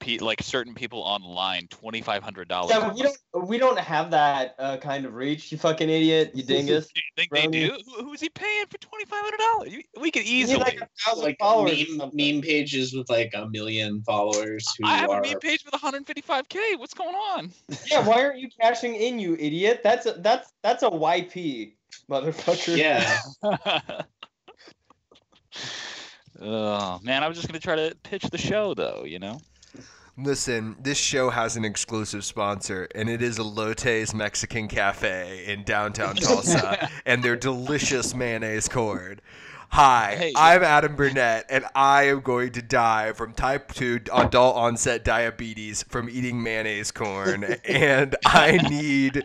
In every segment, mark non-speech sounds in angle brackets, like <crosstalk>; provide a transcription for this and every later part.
pe- like certain people online twenty five hundred dollars. Yeah, we don't we don't have that uh, kind of reach. You fucking idiot. You dingus. Do You think they do? Who, who's he paying for twenty five hundred dollars? We could easily. like a thousand like followers. or meme, something. meme pages with like a million followers who I have are a meme page with 155k. What's going on? Yeah, why aren't you cashing in, you idiot? That's a, that's that's a YP, motherfucker. yeah <laughs> <laughs> oh man, I was just gonna try to pitch the show though. You know. Listen, this show has an exclusive sponsor, and it is Elote's Mexican Cafe in downtown <laughs> Tulsa, and their delicious mayonnaise corn. Hi, Hey. I'm Adam Burnett, and I am going to die from type 2 adult onset diabetes from eating mayonnaise corn, and I need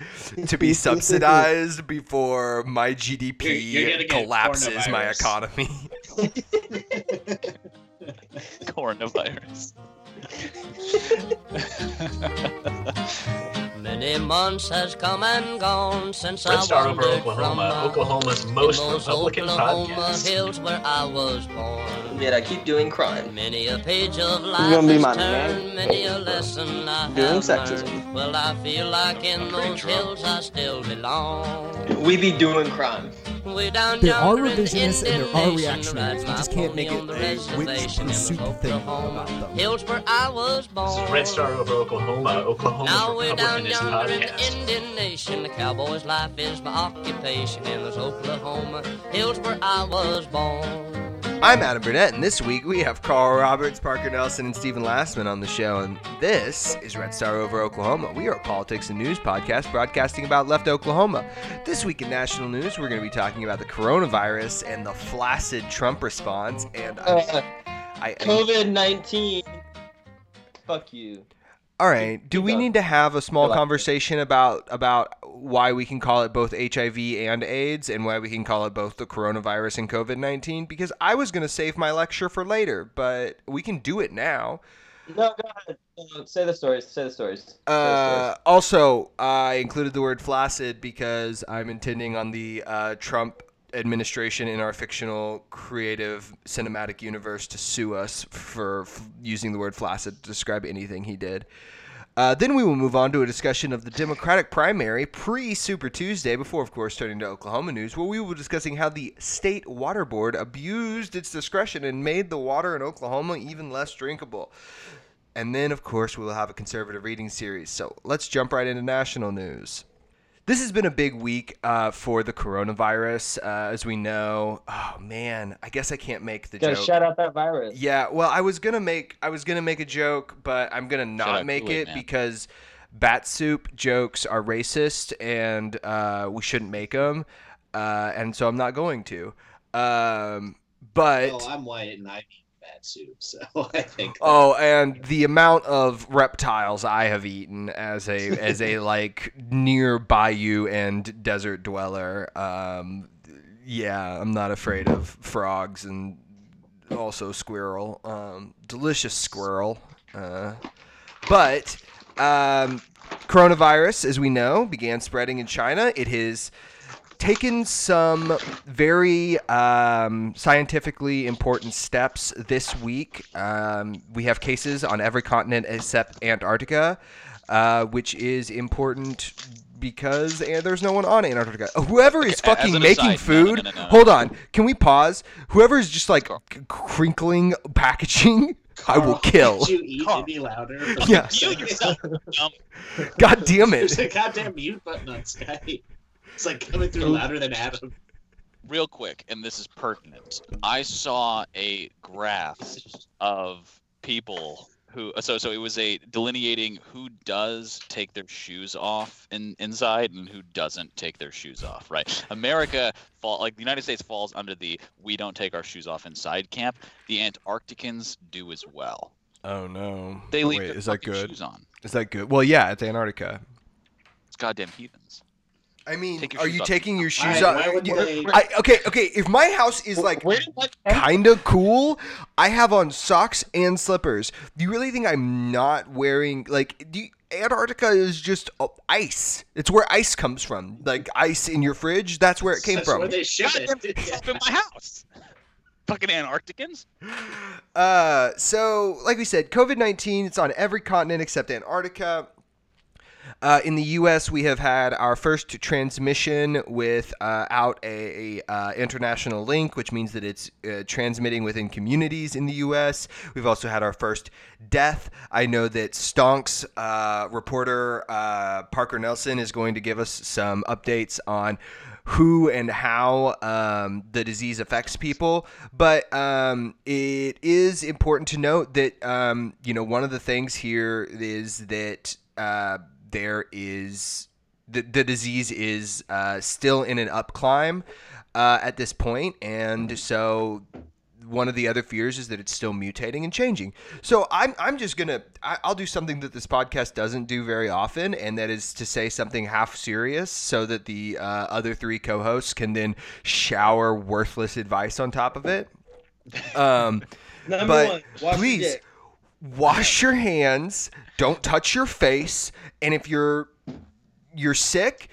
to be subsidized before my GDP You're- you're collapses my economy. <laughs> Coronavirus. Many months has come and gone since Red I Star over wandered Oklahoma, from uh, Oklahoma's most Republican Oklahoma podcast. hills where I was born. Yet I keep doing crime. Many a page of life gonna be has my turned, man. many a lesson I Doing have sexism. learned. Well, I feel like in those hills I still belong. We be doing crime. Way down There are revisionists and there are reactionaries. ride We just can't make it the a witness reservation pursuit those thing about them. Hills where I was born. This is Red Star over Oklahoma, uh, Oklahoma's Now we're down yonder in the Indian Nation. The cowboy's life is my occupation in those Oklahoma hills where I was born. I'm Adam Burnett, and this week we have Carl Roberts, Parker Nelson, and Stephen Lastman on the show. And this is Red Star Over Oklahoma. We are a politics and news podcast broadcasting about left Oklahoma. This week in national news, we're going to be talking about the coronavirus and the flaccid Trump response. And I, Uh, I, I COVID nineteen. Fuck you. All right, do we need to have a small conversation about about why we can call it both HIV and AIDS, and why we can call it both the coronavirus and COVID nineteen? Because I was going to save my lecture for later, but we can do it now. No, go ahead. Uh, say the stories. Say the stories. Say the Uh, stories. also, I included the word flaccid because I'm intending on the uh, Trump administration in our fictional creative cinematic universe to sue us for f- using the word flaccid to describe anything he did. Uh, then we will move on to a discussion of the Democratic primary pre Super Tuesday, before, of course, turning to Oklahoma news, where we will be discussing how the state water board abused its discretion and made the water in Oklahoma even less drinkable. And then, of course, we will have a conservative reading series. So let's jump right into national news. This has been a big week uh, for the coronavirus, uh, as we know. Oh man, I guess I can't make the Gotta joke. shout out that virus. Yeah, well, I was gonna make I was gonna make a joke, but I'm gonna not out make Kool-Aid it Man. because bat soup jokes are racist and uh, we shouldn't make them, uh, and so I'm not going to. Um, but well i'm white and i eat bad soup so <laughs> i think Oh, and the amount of reptiles I have eaten as a as a <laughs> like near bayou and desert dweller. Um, yeah, I'm not afraid of frogs and also squirrel. Um, delicious squirrel. Uh, but um, coronavirus, as we know, began spreading in China. It has taken some very um, scientifically important steps this week. Um, we have cases on every continent except Antarctica, uh, which is important because and there's no one on Antarctica. Whoever is Okay, fucking making aside, no, no, food, no, no, no. hold on. Can we pause? Whoever is just like c- crinkling packaging, <laughs> I will kill. Could you eat Carl. any louder? Yeah. You yourself. <laughs> God damn There's it. a goddamn mute button on Skype. <laughs> It's like coming through louder than Adam. real quick, and this is pertinent. I saw a graph of people who so so it was a delineating who does take their shoes off in inside and who doesn't take their shoes off. Right? America fall like the United States falls under the we don't take our shoes off inside camp. The Antarcticans do as well. Oh no. They leave Wait, their is that good? shoes on. Is that good? Well, yeah, it's Antarctica. It's goddamn heathens. I mean, are you off. taking your shoes off? why would You- I, okay, okay. If my house is like Where did that kind of cool, I have on socks and slippers. Do you really think I'm not wearing like? Do you, Antarctica is just uh, ice. It's where ice comes from. Like ice in your fridge. That's where it came That's from. where they ship it. up in my house. <laughs> Fucking Antarcticans. Uh, so, like we said, COVID 19, it's on every continent except Antarctica. Uh, in the U.S., we have had our first transmission without a, a uh, international link, which means that it's uh, transmitting within communities in the U.S. We've also had our first death. I know that Stonks uh, reporter uh, Parker Nelson is going to give us some updates on who and how um, the disease affects people. But um, it is important to note that um, you know one of the things here is that uh, there is the, the disease is uh, still in an up climb uh, at this point, and so one of the other fears is that it's still mutating and changing. So I'm I'm just gonna I, I'll do something that this podcast doesn't do very often, and that is to say something half serious, so that the uh, other three co-hosts can then shower worthless advice on top of it. <laughs> Um, Number but one, please. Wash your hands don't touch your face and if you're you're sick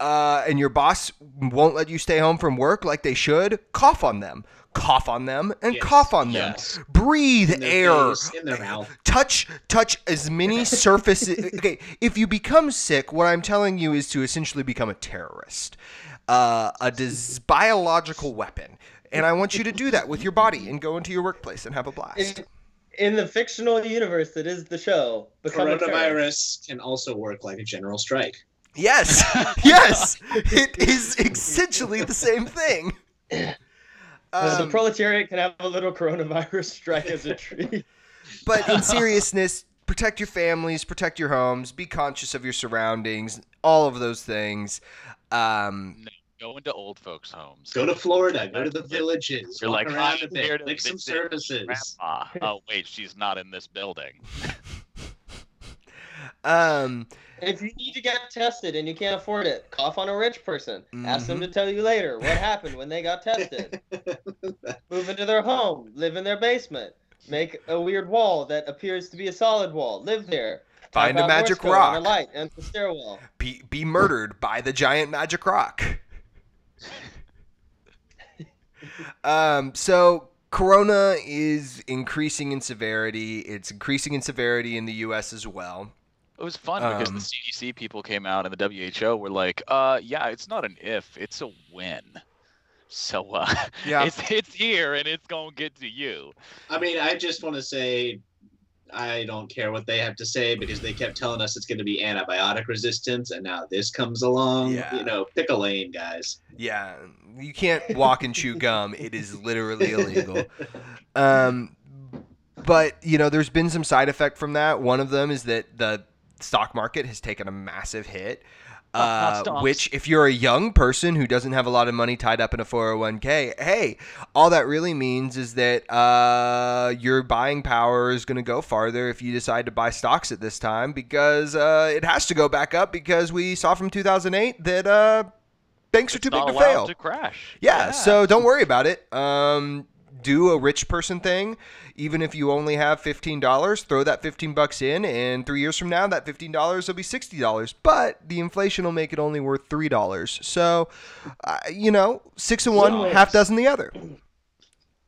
uh, and your boss won't let you stay home from work like they should cough on them. Cough on them and Yes, cough on them. Yes. breathe air. face, in their mouth. touch touch as many <laughs> surfaces. Okay if you become sick what i'm telling you is to essentially become a terrorist uh, a dis- biological weapon. And i want you to do that with your body and go into your workplace and have a blast In, in the fictional universe that is the show, become a. Coronavirus can also work like a general strike. Yes, <laughs> yes, it is essentially the same thing. Uh, the Um, proletariat can have a little coronavirus strike as a treat. <laughs> <laughs> but in seriousness, protect your families, protect your homes, be conscious of your surroundings, all of those things. Um, Go into old folks' homes. Go to Florida. Go to the villages. You're like, around I'm a here bit. to Lick some services. Grandma. Oh wait, she's not in this building. <laughs> um, If you need to get tested and you can't afford it, cough on a rich person. Ask them Mhm. to tell you later what happened when they got tested. <laughs> Move into their home, live in their basement, make a weird wall that appears to be a solid wall, live there. Find a magic Morse code rock. A light and the stairwell. be be murdered by the giant magic rock. Um, so corona is increasing in severity. It's increasing in severity in the U.S. as well. It was fun because Um, the CDC people came out and the WHO were like, "Uh, yeah, it's not an if, it's a when." So uh, <laughs> Yeah. it's it's here and it's gonna get to you. I mean, I just want to say I don't care what they have to say because they kept telling us it's going to be antibiotic resistance, and now this comes along. Yeah. You know, pick a lane, guys. Yeah, you can't walk and chew gum. It is literally illegal. Um, but you know, there's been some side effect from that. One of them is that the stock market has taken a massive hit. Uh, <laughs> which, if you're a young person who doesn't have a lot of money tied up in a 401k, hey, all that really means is that uh, your buying power is going to go farther if you decide to buy stocks at this time because uh, it has to go back up because we saw from 2008 that uh, banks are too It's big to fail. to crash. Yeah, so don't worry about it. Um, do a rich person thing. Even if you only have fifteen dollars, throw that fifteen bucks in, and three years from now, that fifteen dollars will be sixty dollars. But the inflation will make it only worth three dollars. So, uh, you know, six of one, Win-wins. half dozen the other.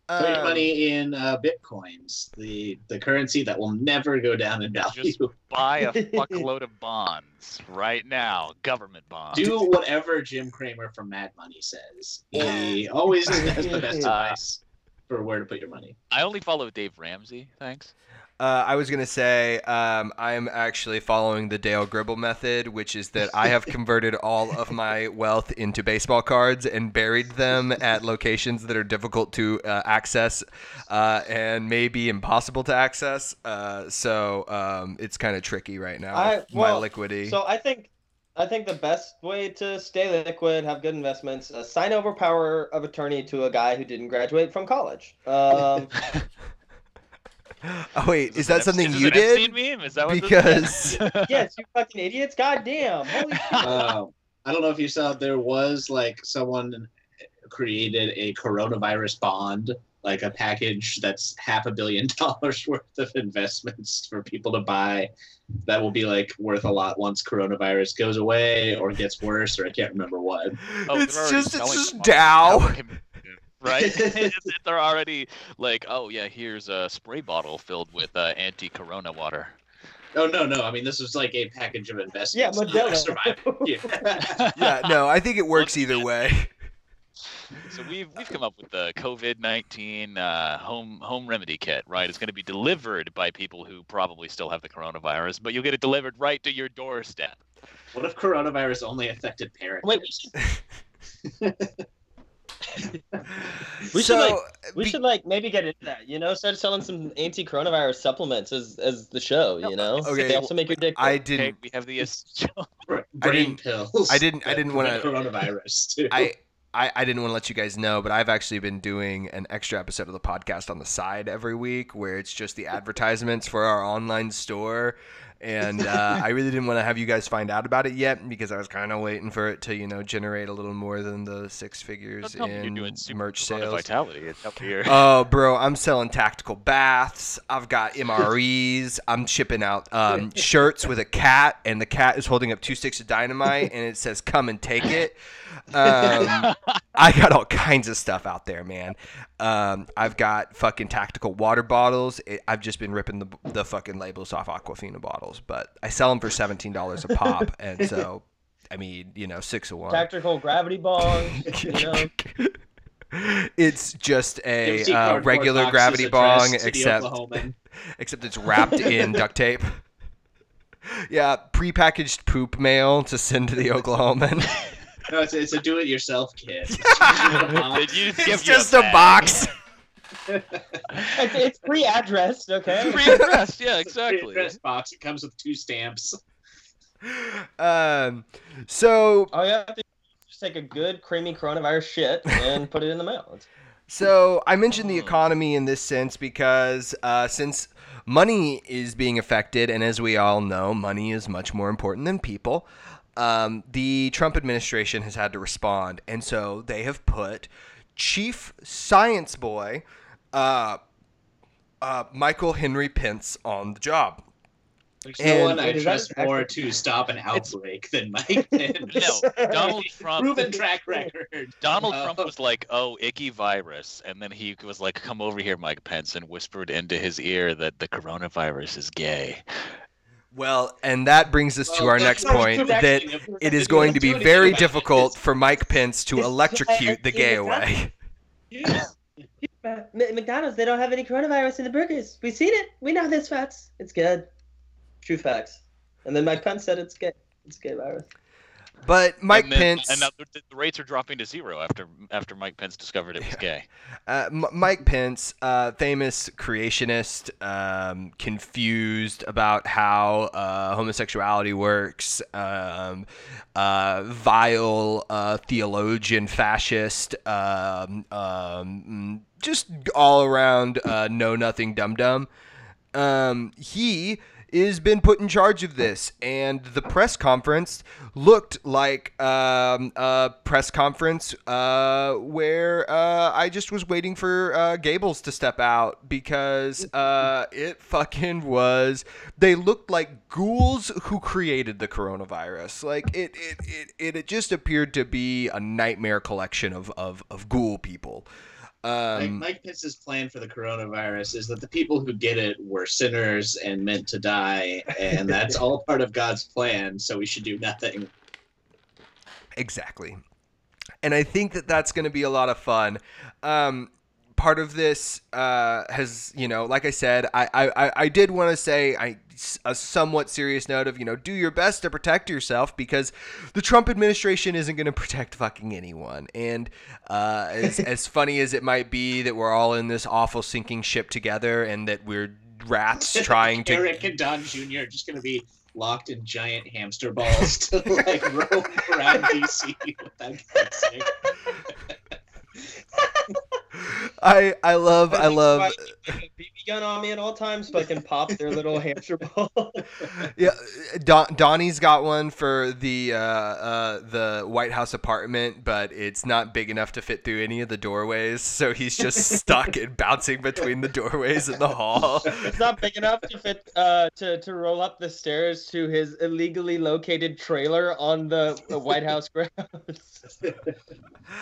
Put your Um, money in uh, bitcoins, the the currency that will never go down in value. Just buy a <laughs> fuckload of bonds right now, government bonds. Do whatever Jim Cramer from Mad Money says. He always has the <laughs> best Uh, advice for where to put your money. I only follow Dave Ramsey. Thanks. Uh, I was gonna say um, I'm actually following the Dale Gribble method, which is that I have <laughs> converted all of my wealth into baseball cards and buried them at locations that are difficult to uh, access uh, and maybe impossible to access. Uh, so um, it's kind of tricky right now. I- with my liquidity. So I think I think the best way to stay liquid, have good investments, uh, sign over power of attorney to a guy who didn't graduate from college. Um, <laughs> oh wait, is that something Ep- you did? Meme? Is that what? Because <laughs> <laughs> yes, you fucking idiots! Goddamn! Holy shit! Um, I don't know if you saw there was like someone created a coronavirus bond, like a package that's half a billion <laughs> dollars worth of investments for people to buy. That will be like worth a lot once coronavirus goes away or gets worse, or I can't remember what. Oh, it's already just it's just. Dow. Right? <laughs> <laughs> They're already like, oh yeah, here's a spray bottle filled with uh, anti-corona water. Oh no, no. I mean, this was like a package of investments. Yeah, Modelo. Yeah. Yeah, no, I think it works either way. So we've we've come up with the COVID nineteen uh, home home remedy kit, right? It's going to be delivered by people who probably still have the coronavirus, but you'll get it delivered right to your doorstep. What if coronavirus only affected parents? Wait, we should, <laughs> We should, like- we be- should like maybe get into that. You know, start selling some anti-coronavirus supplements as as the show. You know, Okay, they also make your dick. I didn't. we have the Bra- <laughs> brain didn't- pills. I didn't- I didn't wanna- coronavirus too. I, I, I didn't want to let you guys know, but I've actually been doing an extra episode of the podcast on the side every week where it's just the advertisements for our online store. And uh, <laughs> I really didn't want to have you guys find out about it yet because I was kind of waiting for it to, you know, generate a little more than the six figures Don't tell me you're in doing super merch sales. Vitality. It's up here. <laughs> Oh, bro, I'm selling tactical baths. I've got MREs. I'm shipping out um, <laughs> shirts with a cat, and the cat is holding up two sticks of dynamite, and it says "Come and take it." Um, <laughs> I got all kinds of stuff out there, man. Um, I've got fucking tactical water bottles. It, I've just been ripping the the fucking labels off Aquafina bottles, but I sell them for seventeen dollars a pop, and so. I mean, you know, six of one. tactical gravity bong. <laughs> you know, it's just a uh, regular gravity bong, except <laughs> except it's wrapped in duct tape. Yeah, prepackaged poop mail to send to the Oklahoman. No, it's, it's a do-it-yourself kit. <laughs> Did you just give it's you just a bag? box. <laughs> it's, it's pre-addressed. Okay. Pre-addressed, yeah, exactly. Address box. It comes with two stamps. Um, so Oh yeah. Just take a good creamy coronavirus shit and put it in the mail. So I mentioned the economy in this sense because uh, since money is being affected, and as we all know, money is much more important than people. Um, the Trump administration has had to respond, and so they have put Chief Science Boy, uh, uh, Michael Henry Pence, on the job. There's And- no one I Wait, that trust more to stop an outbreak than Mike <laughs> Pence. No, Donald <laughs> Trump. Proven track <laughs> record. Donald Uh, Trump was like, "Oh, icky virus," and then he was like, "Come over here, Mike Pence," and whispered into his ear that the coronavirus is gay. Well, and that brings us to Well, our next point that it is going to be very difficult for Mike Pence to electrocute the gay away. <laughs> McDonald's, they don't have any coronavirus in the burgers. We've seen it. We know this facts. It's good. True facts. And then Mike Pence said it's gay. It's gay virus. But Mike and then, Pence, and now the, rates are dropping to zero after after Mike Pence discovered it was gay. uh, M- Mike Pence, uh, famous creationist, um, confused about how uh, homosexuality works, um, uh, vile uh, theologian, fascist, um, um, just all around uh, know nothing dum dum. um, he has been put in charge of this, and the press conference looked like um, a press conference uh, where uh, I just was waiting for uh, Goebbels to step out because uh, it fucking was. They looked like ghouls who created the coronavirus. Like it, it, it, it, it just appeared to be a nightmare collection of of, of ghoul people. Mike, Um, Mike Pence's plan for the coronavirus is that the people who get it were sinners and meant to die, and that's <laughs> all part of God's plan. So we should do nothing. Exactly. And I think that that's going to be a lot of fun. Um, part of this uh, has, you know, like I said, I, I- I did want to say I, a somewhat serious note of, you know, do your best to protect yourself because the Trump administration isn't going <laughs> to protect fucking anyone. And uh, as, <laughs> as funny as it might be that we're all in this awful sinking ship together and that we're rats <laughs> trying to Eric and Don Jr. are just going to be locked in giant hamster balls to like roam around DC without getting. I I love I love gun on me at all times so I can pop their little <laughs> hamster ball. <laughs> Yeah, Don, Donnie's got one for the uh, uh, the White House apartment, but it's not big enough to fit through any of the doorways, so he's just <laughs> stuck and bouncing between the doorways in the hall. it's not big enough to fit uh, to to roll up the stairs to his illegally located trailer on the, the White House grounds.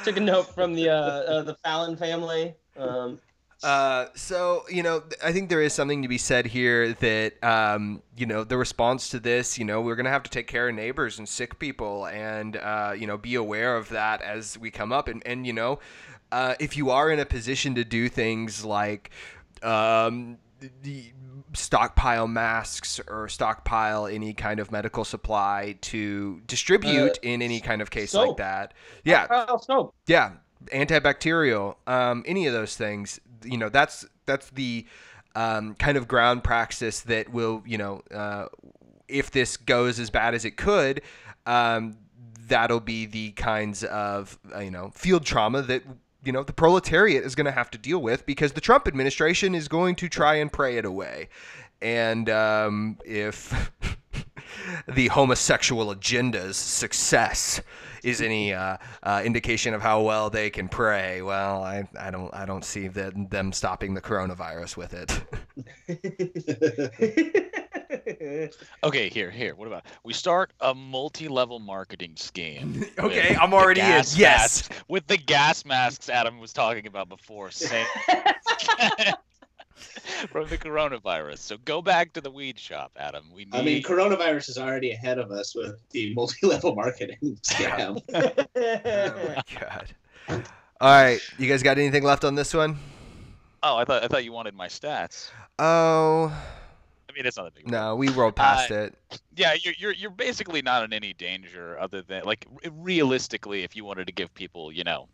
Took a note from the uh, uh, the Fallon family. Um, Uh, so you know, I think there is something to be said here that um, you know the response to this. You know, we're gonna have to take care of neighbors and sick people, and uh, you know, be aware of that as we come up. And and you know, uh, if you are in a position to do things like um, the- stockpile masks or stockpile any kind of medical supply to distribute in any kind of case like that. Yeah, soap. yeah antibacterial um, any of those things you know that's that's the um, kind of ground praxis that will you know uh, if this goes as bad as it could um, that'll be the kinds of uh, you know field trauma that you know the proletariat is going to have to deal with because the Trump administration is going to try and pray it away. And um, if <laughs> the homosexual agenda's success is any uh, uh, indication of how well they can pray, well, I, I don't I don't see the, them stopping the coronavirus with it. <laughs> Okay, here, here. What about we start a multi-level marketing scheme? <laughs> Okay, I'm already in. gas Yes. masks- with the gas masks Adam was talking about before, same <laughs> <laughs> from the coronavirus. So go back to the weed shop, Adam. We need. I mean, coronavirus is already ahead of us with the multi-level <laughs> marketing scam. <laughs> oh my god. All right, you guys got anything left on this one? oh, I thought I thought you wanted my stats. Oh I mean, it's not a big. deal. no, we rolled past Uh, it. Yeah, you're you're you're basically not in any danger other than like realistically, if you wanted to give people, you know,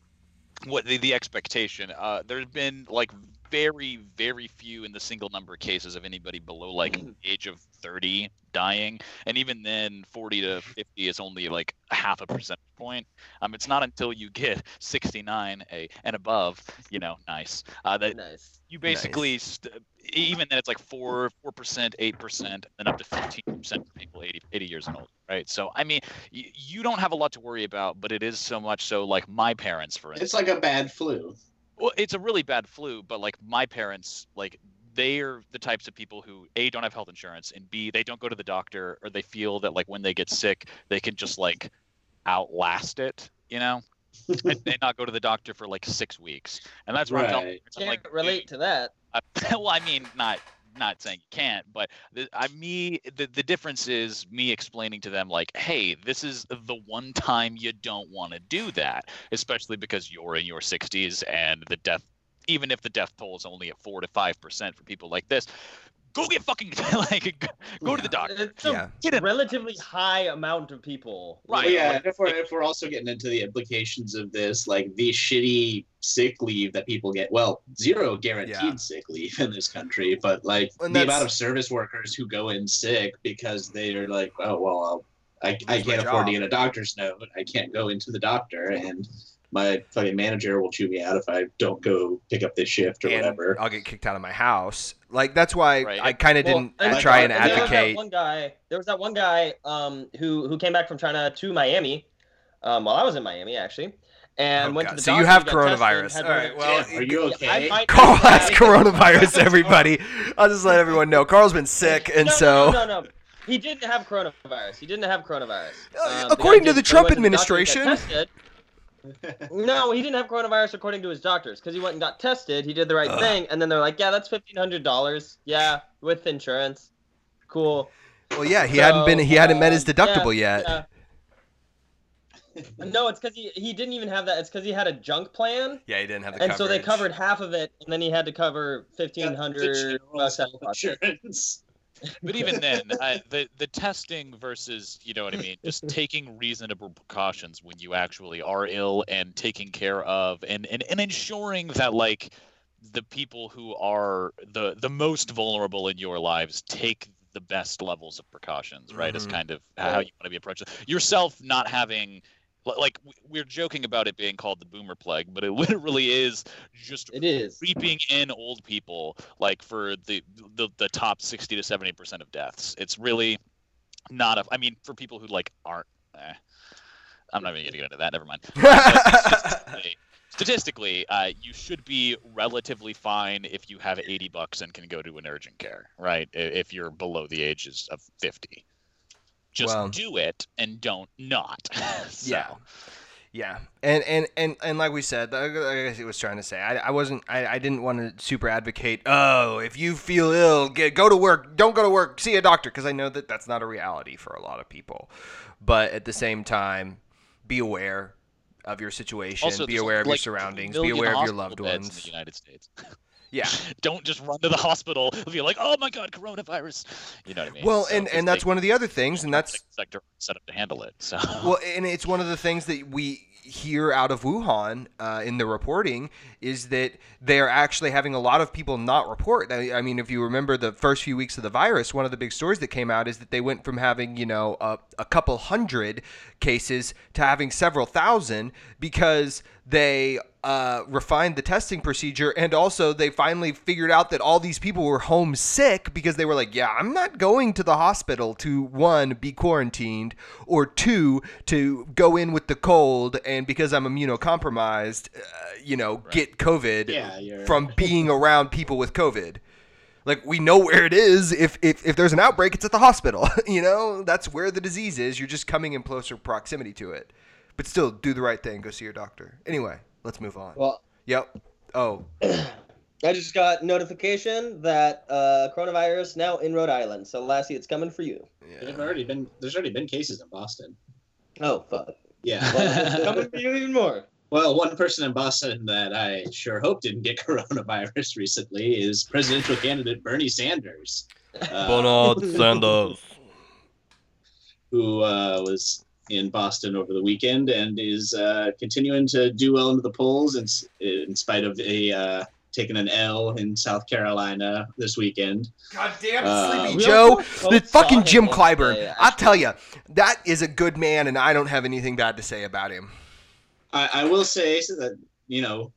what the, the expectation. Uh, there's been like very very few in the single number of cases of anybody below like age of 30 dying, and even then, 40 to 50 is only like half a percentage point. Um, it's not until you get 69 a and above, you know, <laughs> nice. Uh, that nice. you basically st- even then it's like 4 4% 8% then up to 15% for people 80, 80 years and older right so i mean y- you don't have a lot to worry about but it is so much so like my parents for instance It's like a bad flu. Well, it's a really bad flu, but like my parents, like they're the types of people who a don't have health insurance and b they don't go to the doctor or they feel that like when they get sick they can just like outlast it, you know, and, and not go to the doctor for like six weeks. And that's where I'm telling Right. I'm Can't like, relate to that. uh, <laughs> well, I mean, not not saying you can't, but the, I me the, the difference is me explaining to them like, hey, this is the one time you don't want to do that, especially because you're in your 60s and the death, even if the death toll is only at four to five percent for people like this, go get fucking <laughs> like go, go to the doctor. It's a Yeah. Get it. relatively high amount of people. Right. But yeah, like- if we're if we're also getting into the implications of this, like the shitty sick leave that people get, well, zero guaranteed Yeah. sick leave in this country, but like And the that's- amount of service workers who go in sick because they're like, oh well, I'll, I I can't afford to get a doctor's note, I can't go into the doctor, and my fucking manager will chew me out if I don't go pick up this shift or And whatever. I'll get kicked out of my house. Like that's why Right. I kind of Well, didn't and- try and and there was that advocate. one guy. There was that one guy um, who who came back from China to Miami, um, while I was in Miami actually, and Oh, went God. to the So you have got tested, coronavirus. All right, to- well, Are you okay? I Carl has coronavirus, <laughs> everybody. I'll just let everyone know. Carl's been sick, and no, so no, no, no. He didn't have coronavirus. He didn't have coronavirus. Uh, Um, according to the Trump went to the doctor, he got administration. tested. <laughs> No, he didn't have coronavirus according to his doctors because he went and got tested. He did the right Ugh. thing, and then they're like, "Yeah, that's fifteen hundred dollars. Yeah, with insurance. Cool." well, yeah, he hadn't been. He hadn't met his um, deductible yeah, yet. yeah. No, it's because he he didn't even have that. It's because he had a junk plan, Yeah, he didn't have the and so they covered half of it, and then he had to cover fifteen hundred bucks out insurance. But even then, I, the the testing versus you know what I mean, just <laughs> taking reasonable precautions when you actually are ill and taking care of and and, and ensuring that like the people who are the the most vulnerable in your lives take the best levels of precautions, right? Is Mhm. kind of how you want to be approaching yourself not having Like we're joking about it being called the boomer plague, but it <laughs> literally is just It is. creeping in old people like for the the, the top 60 to 70 percent of deaths. It's really not a i mean for people who like aren't eh, i'm not even gonna get into that never mind. <laughs> Statistically, statistically uh, you should be relatively fine if you have 80 bucks and can go to an urgent care right? If you're below the ages of 50 just Well- do it and don't not <laughs> So, Yeah. Yeah, and and and and like we said, like I guess it was trying to say, I, I wasn't, I, I didn't want to super advocate. Oh, if you feel ill, get go to work. Don't go to work. See a doctor, because I know that that's not a reality for a lot of people. But at the same time, be aware of your situation. also be aware of your surroundings. Be aware of your loved beds in ones. the united states <laughs> Yeah. don't just run to the hospital and be like, "Oh my God, coronavirus." You know what I mean? Well, So, and and that's one of the other things, and that's sector set up to handle it. So Well, and it's one of the things that we hear out of Wuhan uh, in the reporting is that they are actually having a lot of people not report. I I mean, if you remember the first few weeks of the virus, one of the big stories that came out is that they went from having you know a, a couple hundred cases to having several thousand because they uh, refined the testing procedure and also they finally figured out that all these people were homesick because they were like, yeah, I'm not going to the hospital to one be quarantined or two to go in with the cold and because I'm immunocompromised, uh, you know, get COVID Yeah, you're- from <laughs> being around people with COVID. Like we know where it is. If, if if there's an outbreak, it's at the hospital. <laughs> you know, that's where the disease is. You're just coming in closer proximity to it. But still, do the right thing. Go see your doctor. Anyway, let's move on. Well, Yep. Oh, <clears throat> I just got notification that uh, coronavirus now in Rhode Island. So Lassie, it's coming for you. There's already been there's already been cases in Boston. Oh fuck. Yeah. <laughs> Well, coming for you even more. Well, one person in Boston that I sure hope didn't get <laughs> coronavirus recently is presidential candidate Bernie Sanders, uh, <laughs> Sanders. who uh, was in Boston over the weekend and is uh, continuing to do well into the polls in, in spite of a uh, taking an L in South Carolina this weekend. God damn Uh, Sleepy Joe. The fucking Jim yesterday, Clyburn. I tell you, that is a good man, and I don't have anything bad to say about him. I, I will say so that you know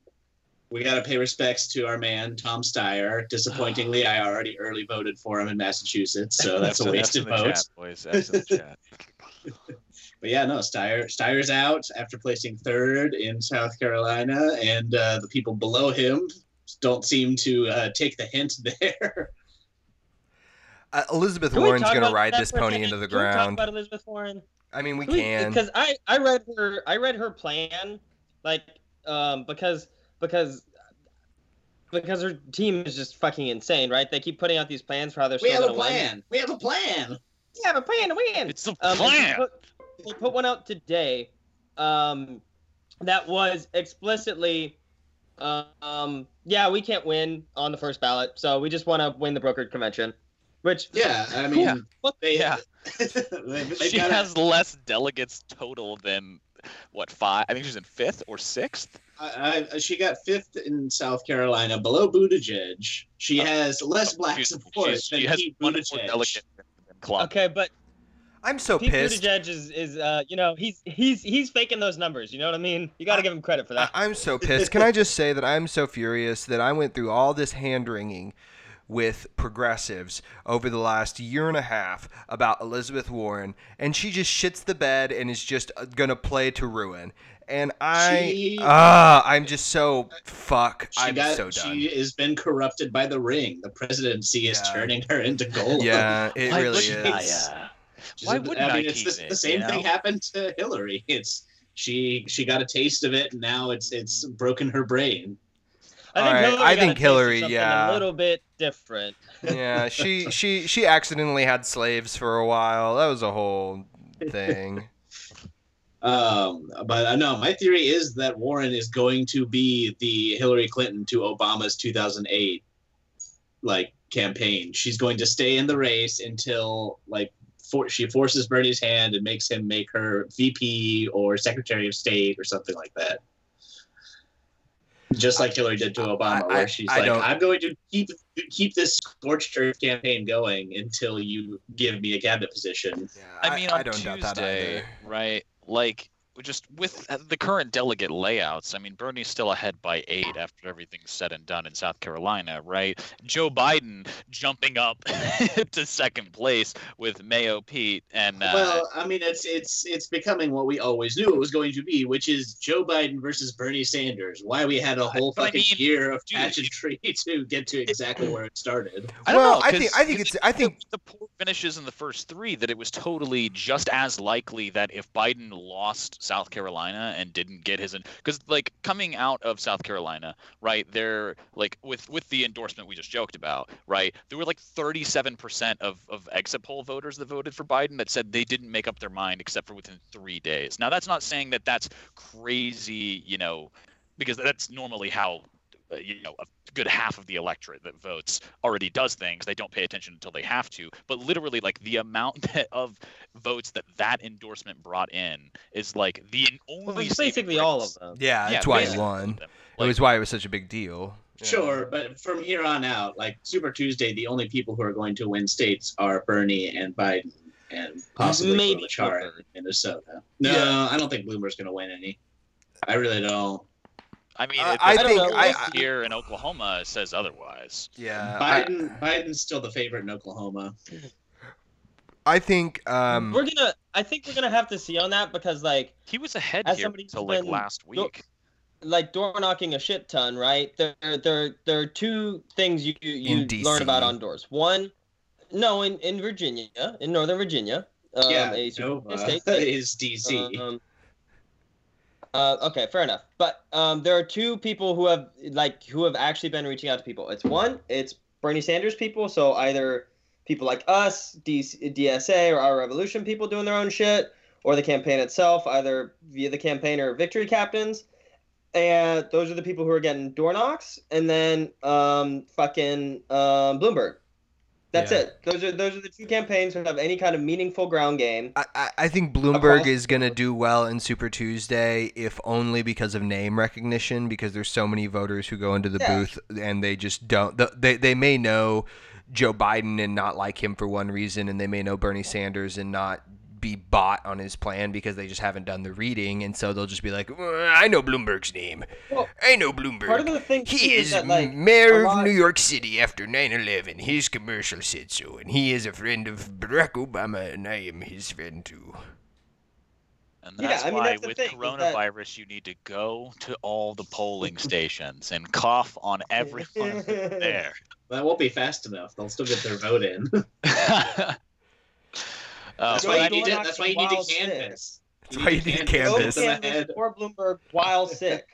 we got to pay respects to our man Tom Steyer. Disappointingly, I <sighs> already early voted for him in Massachusetts, so that's a wasted in the vote. chat, boys. F's in the chat. <laughs> <laughs> But yeah, no, Steyer Steyer's out after placing third in South Carolina, and uh, the people below him don't seem to uh, take the hint there. <laughs> Uh, Elizabeth Can Warren's going to ride this pony into the Can we talk ground. about Elizabeth Warren? I mean, we Can we- can. because I I read her I read her plan like um because because because her team is just fucking insane, right? They keep putting out these plans for how they're we still have a gonna win. plan. We have a plan. We have a plan to win. It's a Um, and she plan. put, they put one out today um, that was explicitly, um, yeah, we can't win on the first ballot, so we just want to win the brokered convention. Which, Yeah, I mean, Yeah. they, Yeah. they, <laughs> they've she got a- has less delegates total than what five? I think she's in fifth or sixth. I, I, she got fifth in South Carolina, below Buttigieg. She has less black She's- support she's- than she has Pete Buttigieg. delegate than okay, but I'm so Pete pissed. Buttigieg is, is uh, you know, he's he's he's faking those numbers. You know what I mean? You got to give him credit for that. I'm so <laughs> pissed. Can I just say that I'm so furious that I went through all this hand wringing with progressives over the last year and a half about Elizabeth Warren, and she just shits the bed and is just uh, gonna play to ruin. And I, She- ah, I'm just so fuck. She I'm got. so done. She has been corrupted by the ring. The presidency is Yeah. turning her into gold. Yeah, it <laughs> Why really is. uh, She's Why wouldn't I mean, it's keep the, it, the same thing know? happened to Hillary. It's she she got a taste of it, and now it's it's broken her brain. I All right, I got a think Hillary, yeah. a little bit different. yeah, <laughs> she she she accidentally had slaves for a while. That was a whole thing. <laughs> Um, but uh, no, my theory is that Warren is going to be the Hillary Clinton to Obama's 2008 like campaign. She's going to stay in the race until like for, she forces Bernie's hand and makes him make her VP or Secretary of State or something like that. Just like Hillary did to Obama, I- where she's I like, don't- "I'm going to keep keep this scorched earth campaign going until you give me a cabinet position." Yeah, I mean, on don't doubt that Tuesday, right? Like, just with uh, the current delegate layouts, I mean, Bernie's still ahead by eight after everything's said and done in South Carolina, right? Joe Biden jumping up <laughs> to second place with Mayo Pete and uh, Well, I mean, it's it's it's becoming what we always knew it was going to be, which is Joe Biden versus Bernie Sanders. Why we had a whole But I fucking mean, year of dude, pageantry <laughs> to get to exactly where it started. I don't Well, know, I think- I think 'cause it's- I think- the, the poor finishes in the first three that it was totally just as likely that if Biden lost South Carolina and didn't get his because like coming out of South Carolina, right? There like with with the endorsement we just joked about, right? There were like 37 percent of of exit poll voters that voted for Biden that said they didn't make up their mind except for within three days. Now that's not saying that that's crazy, you know, because that's normally how Uh, you know a good half of the electorate that votes already does things they don't pay attention until they have to but literally like the amount <laughs> that, of votes that that endorsement brought in is like the only Well, it's basically all grace. of them. Yeah, Yeah, that's why he won. of them. It was why it was such a big deal. Yeah. Sure, but from here on out, like Super Tuesday, the only people who are going to win states are Bernie and Biden and possibly Maybe Klobuchar Bloomberg. in Minnesota. No, Yeah. I don't think Bloomberg's going to win any. I really don't. I mean, I- it, I the think- polls I- I- here in Oklahoma says otherwise. Yeah, I, Biden, Biden's still the favorite in Oklahoma. I think um, we're gonna. I think we're gonna have to see on that because like He was ahead As here somebody until like last Look, week. like door knocking a shit ton, right? There, there, there are two things you you learn about on doors. One, no, in in Virginia, in Northern Virginia, um, yeah, a Nova state. <laughs> is DC. Um, uh, okay, fair enough. But um, there are two people who have like who have actually been reaching out to people. It's one, it's Bernie Sanders people, so either people like us, DSA, or our Revolution people doing their own shit, or the campaign itself, either via the campaign or victory captains. And those are the people who are getting door knocks, and then um, fucking um, Bloomberg. That's Yeah. it. Those are those are the two campaigns who have any kind of meaningful ground game. I, I- I think Bloomberg Across is going to do well in Super Tuesday, if only because of name recognition, because there's so many voters who go into the Yeah. booth and they just don't. They, they may know Joe Biden and not like him for one reason, and they may know Bernie Sanders and not be bought on his plan because they just haven't done the reading, and so they'll just be like, "Uh, I know Bloomberg's name. Well, I know Bloomberg. Part of the thing He is that like mayor a of New York City after 9/11. His commercial said so, and he is a friend of Barack Obama, and I am his friend too. And Yeah, that's I mean, why that's the with thing, is that- coronavirus, you need to go to all the polling <laughs> stations and cough on everyone <laughs> there. That won't be fast enough. They'll still get their vote in. <laughs> Uh, that's why you need mean, to. That's why you need While to That's why you need to Go canvass. them canvass ahead. for Bloomberg while <laughs> sick.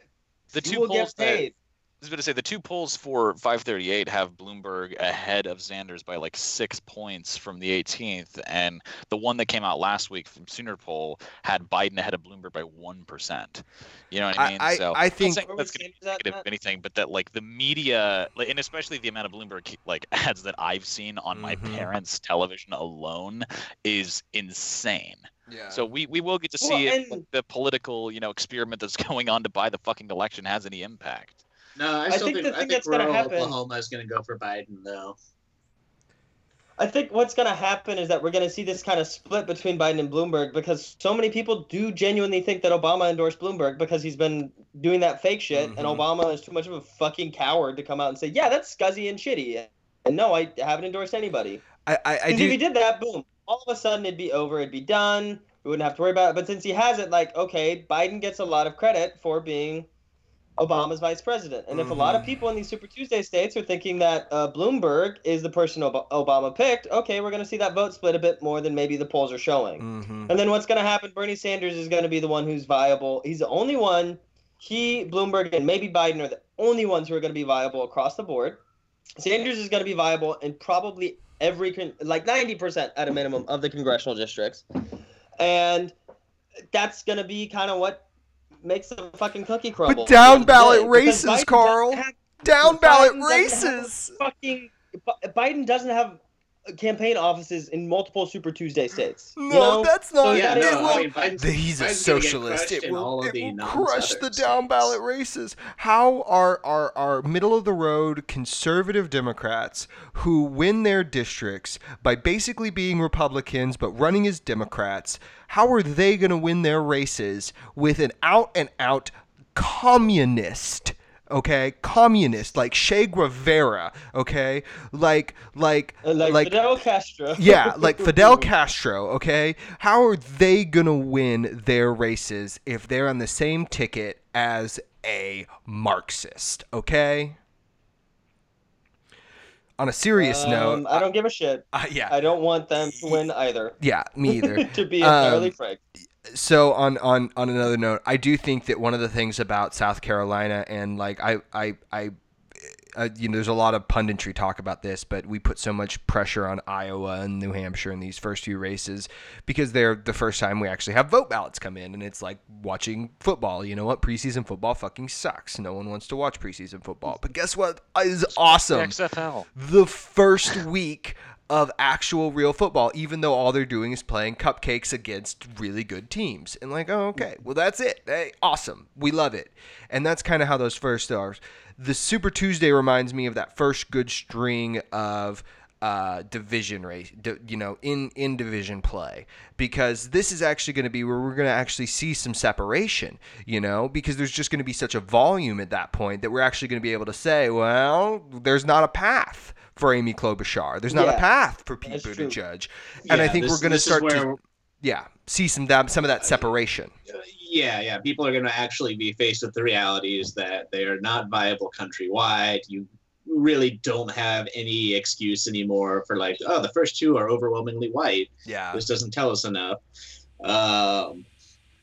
the two polls get that paid. I was going to say the two polls for 538 have Bloomberg ahead of Sanders by like six points from the 18th, and the one that came out last week from Sooner poll had Biden ahead of Bloomberg by one percent. You know what I I- mean? I- so I I'm think- saying Where that's was going to be negative anything, but that like the media, like, and especially the amount of Bloomberg like <laughs> ads that I've seen on my Mhm. parents' television alone is insane. Yeah. So we, we will get to Well, see if and- like, the political you know experiment that's <laughs> going on to buy the fucking election has any impact. No, I I think think, the I thing think that's gonna rural happen- Oklahoma is going to go for Biden, though. I think what's going to happen is that we're going to see this kind of split between Biden and Bloomberg because so many people do genuinely think that Obama endorsed Bloomberg because he's been doing that fake shit, and Mhm. Obama is too much of a fucking coward to come out and say, "Yeah, that's scuzzy and shitty." And no, I haven't endorsed anybody. I, I, I Because if he did that, boom, all of a sudden it'd be over, it'd be done. We wouldn't have to worry about it. But since he has it, like, okay, Biden gets a lot of credit for being Obama's vice president. And if a lot of Mhm. people in these Super Tuesday states are thinking that uh, Bloomberg is the person Ob- Obama picked, okay, we're going to see that vote split a bit more than maybe the polls are showing. Mhm. And then what's going to happen? Bernie Sanders is going to be the one who's viable. He's the only one. He, Bloomberg, and maybe Biden are the only ones who are going to be viable across the board. Sanders is going to be viable in probably every, con- like 90% at a minimum of the congressional districts. And that's going to be kind of what makes the fucking cookie crumble. But down at the end of the ballot races, Carl. have- Down ballot Biden races. fucking Biden doesn't have campaign offices in multiple Super Tuesday states. No, you know? that's not. So yeah, that no, is- I mean, Biden's, he's a Biden's gonna socialist. It will, all of it the will crush the down ballot races. How are our, our middle of the road conservative Democrats who win their districts by basically being Republicans but running as Democrats, how are they going to win their races with an out and out communist? Okay, communist like Che Guevara. Okay, like like Uh, like, Fidel Castro. <laughs> yeah, like <laughs> Fidel Castro, okay? How are they to win their races if they're on the same ticket as a Marxist, okay? On a serious Um, note, I don't give a shit. uh, yeah, I don't want them to win either. yeah, me either. <laughs> to be Um, entirely frank. So on on on another note, I do think that one of the things about South Carolina and like I I I. Uh, you know, there's a lot of punditry talk about this, but we put so much pressure on Iowa and New Hampshire in these first few races because they're the first time we actually have vote ballots come in, and it's like watching football. You know what? Preseason football fucking sucks. No one wants to watch preseason football. But guess what is awesome? XFL. the first week of actual real football, even though all they're doing is playing cupcakes against really good teams. And like, oh, okay, well, that's it. Hey, awesome. We love it. And that's kind of how those first are. The Super Tuesday reminds me of that first good string of uh, division race, di- you know, in in division play, because this is actually going to be where we're going to actually see some separation, you know, because there's just going to be such a volume at that point that we're actually going to be able to say, well, there's not a path for Amy Klobuchar, there's not a path for Pete. Buttigieg, and I think this- we're going to start to, yeah, see some that some of that separation. yeah, yeah, people are going to actually be faced with the realities that they are not viable countrywide. You really don't have any excuse anymore for like, oh, the first two are overwhelmingly white. Yeah, This doesn't tell us enough. Um,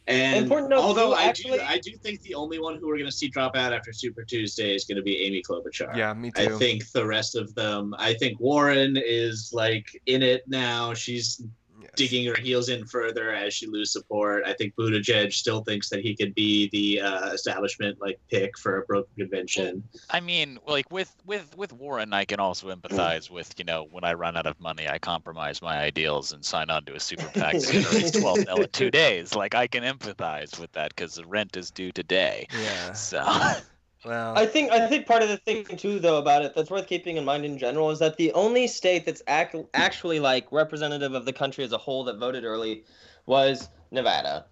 and Important note, although I actually- do, I do think the only one who we're going to see drop out after Super Tuesday is going to be Amy Klobuchar. yeah, me too. I think the rest of them. I think Warren is like in it now. She's Yes. Digging her heels in further as she loses support. I think Buttigieg still thinks that he could be the uh, establishment like pick for a broken convention. I mean, like with with with Warren, I can also empathize with you know when I run out of money, I compromise my ideals and sign on to a super PAC that can raise twelve mil in two days. Like I can empathize with that because the rent is due today. Yeah, So <laughs> well, I think I think part of the thing too, though, about it that's worth keeping in mind in general is that the only state that's ac- actually like representative of the country as a whole that voted early was Nevada.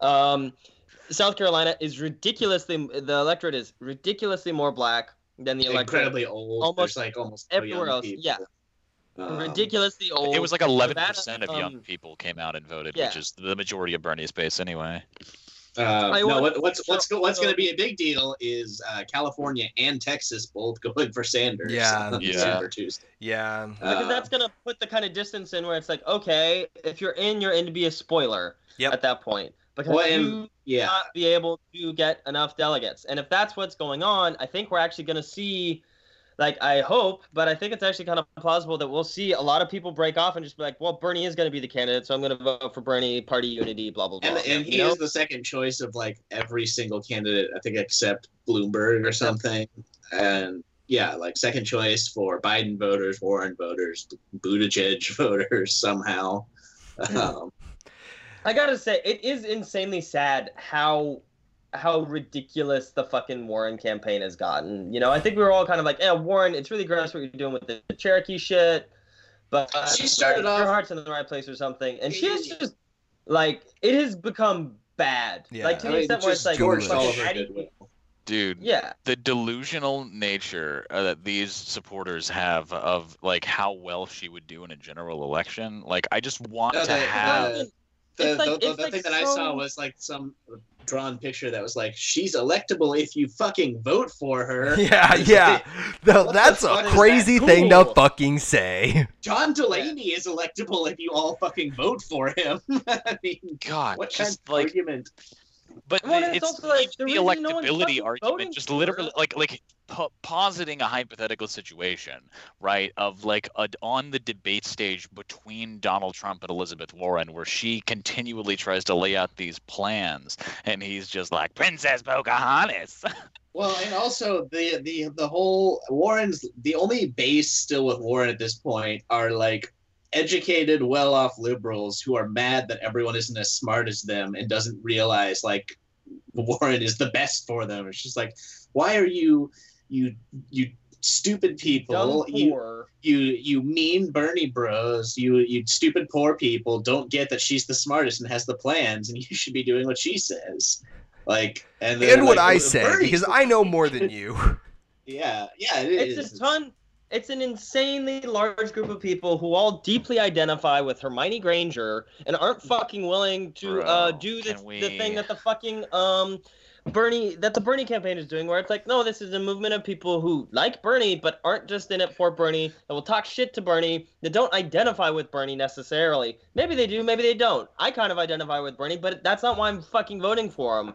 Um, South Carolina is ridiculously the electorate is ridiculously more black than the electorate. Incredibly old. almost There's like almost everywhere else, people. yeah. Um, ridiculously old. it was like eleven Nevada, percent of young um, people came out and voted, yeah. which is the majority of Bernie's base anyway. Uh, no, want- what, what's what's what's going to be a big deal is uh, California and Texas both <laughs> going for Sanders. Yeah. on Yeah. Tuesday. yeah, because Uh, that's gonna put the kind of distance in where it's like, okay, if you're in, you're in to be a spoiler Yep. at that point because Well, and- you yeah. not be able to get enough delegates. And if that's what's going on, I think we're actually going to see, like, I hope, but I think it's actually kind of plausible that we'll see a lot of people break off and just be like, well, Bernie is going to be the candidate, so I'm going to vote for Bernie, party unity, blah, blah, blah. And, and he know? is the second choice of like every single candidate, I think, except Bloomberg or something. And yeah, like second choice for Biden voters, Warren voters, Buttigieg <laughs> voters somehow. Um, I gotta say, it is insanely sad how how ridiculous the fucking Warren campaign has gotten. You know, I think we were all kind of like, "Yeah, Warren, it's really gross what you're doing with the Cherokee shit," but uh, She started your off- heart's in the right place or something, and she is just like it has become bad. Yeah. like to I the mean, extent where it's like, George George fucking how do you- Dude, yeah, the delusional nature uh, that these supporters have of like how well she would do in a general election. Like I just want No, to the- have the- It's the, like- the, the like thing that I saw was like some drawn picture that was like she's electable if you fucking vote for her. <laughs> yeah, yeah. like, No, that's the a crazy that thing to fucking say. <laughs> John Delaney is electable if you all fucking vote for him. <laughs> I mean, God, what kind just of like argument? But Well, the- it's it's also, like, the the reason no electability argument, just literally her- like like po- positing a hypothetical situation, right? Of like a, on the debate stage between Donald Trump and Elizabeth Warren, where she continually tries to lay out these plans, and he's just like Princess Pocahontas. <laughs> Well, and also the the the whole Warren's the only base still with Warren at this point are like educated, well-off liberals who are mad that everyone isn't as smart as them and doesn't realize like Warren is the best for them. It's just like, why are you you you stupid people? You you you mean Bernie bros, you you stupid poor people don't get that she's the smartest and has the plans, and <laughs> you should be doing what she says. Like and then And what like, I "Well, say, Bernie's because I know more than <laughs> you. yeah, yeah, it It's is. a ton. It's an insanely large group of people who all deeply identify with Hermione Granger and aren't fucking willing to uh, do the, can the thing that the fucking um Bernie that the Bernie campaign is doing, where it's like, no, this is a movement of people who like Bernie but aren't just in it for Bernie, that will talk shit to Bernie, that don't identify with Bernie necessarily. Maybe they do, maybe they don't. I kind of identify with Bernie, but that's not why I'm fucking voting for him.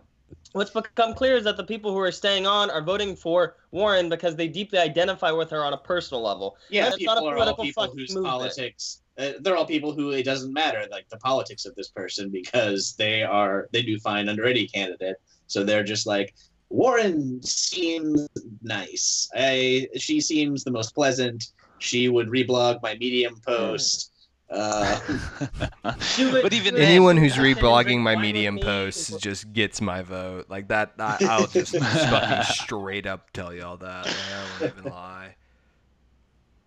What's become clear is that the people who are staying on are voting for Warren because they deeply identify with her on a personal level. yeah, That's not a people are all people whose movement. politics. Uh, they're all people who it doesn't matter like the politics of this person because they are they do fine under any candidate. So they're just like Warren seems nice. I she seems the most pleasant. She would reblog my Medium post. Uh, <laughs> <laughs> but even do then, Anyone who's reblogging my Wine with Medium me. posts just gets my vote. Like that, I, I'll just <laughs> fucking straight up tell y'all that. Like, I won't even lie.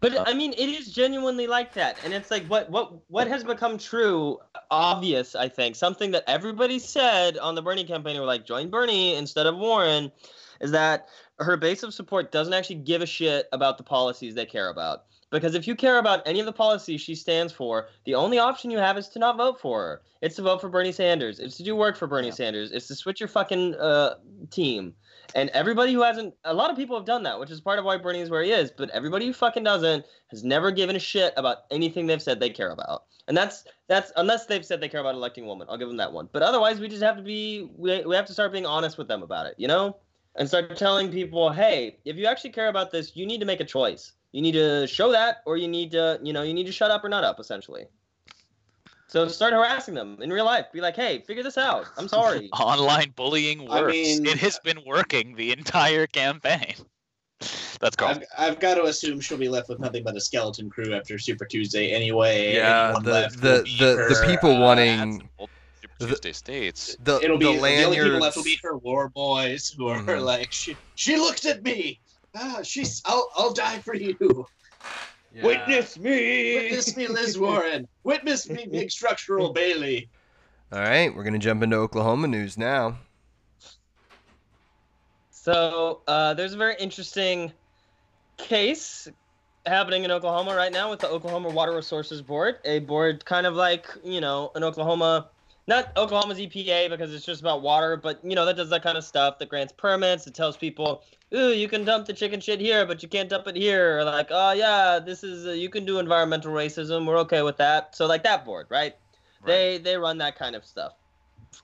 But uh, I mean, it is genuinely like that, and it's like what what what has become true, obvious. I think something that everybody said on the Bernie campaign, were like, join Bernie instead of Warren, is that her base of support doesn't actually give a shit about the policies they care about. Because if you care about any of the policies she stands for, the only option you have is to not vote for her. It's to vote for Bernie Sanders. It's to do work for Bernie Yeah. Sanders. It's to switch your fucking uh, team. And everybody who hasn't, a lot of people have done that, which is part of why Bernie is where he is. But everybody who fucking doesn't has never given a shit about anything they've said they care about. And that's that's unless they've said they care about electing a woman, I'll give them that one. But otherwise, we just have to be we, we have to start being honest with them about it, you know, and start telling people, hey, if you actually care about this, you need to make a choice. You need to show that, or you need to, you know, you need to shut up or not up, essentially. So start harassing them in real life. Be like, hey, figure this out. I'm <laughs> sorry. online bullying I mean- it has been working the entire campaign. <laughs> That's Carl. I've, I've got to assume she'll be left with nothing but a skeleton crew after Super Tuesday anyway. Yeah, Anyone the left the will be the, the people uh, wanting Super the- Tuesday states. the It'll be the the, only people left will be her war boys who are Mhm. like she she looked at me. Ah, she's I'll I'll die for you. Yeah. Witness me. Witness me, Liz Warren. Witness me, <laughs> big structural Bailey. All right, we're gonna jump into Oklahoma news now. So uh, there's a very interesting case happening in Oklahoma right now with the Oklahoma Water Resources Board, a board kind of like you know an Oklahoma, not Oklahoma's EPA because it's just about water, but you know that does that kind of stuff that grants permits. It tells people, ooh, you can dump the chicken shit here, but you can't dump it here. Or like, oh yeah, this is uh, you can do environmental racism. We're okay with that. So like that board, right? They they run that kind of stuff.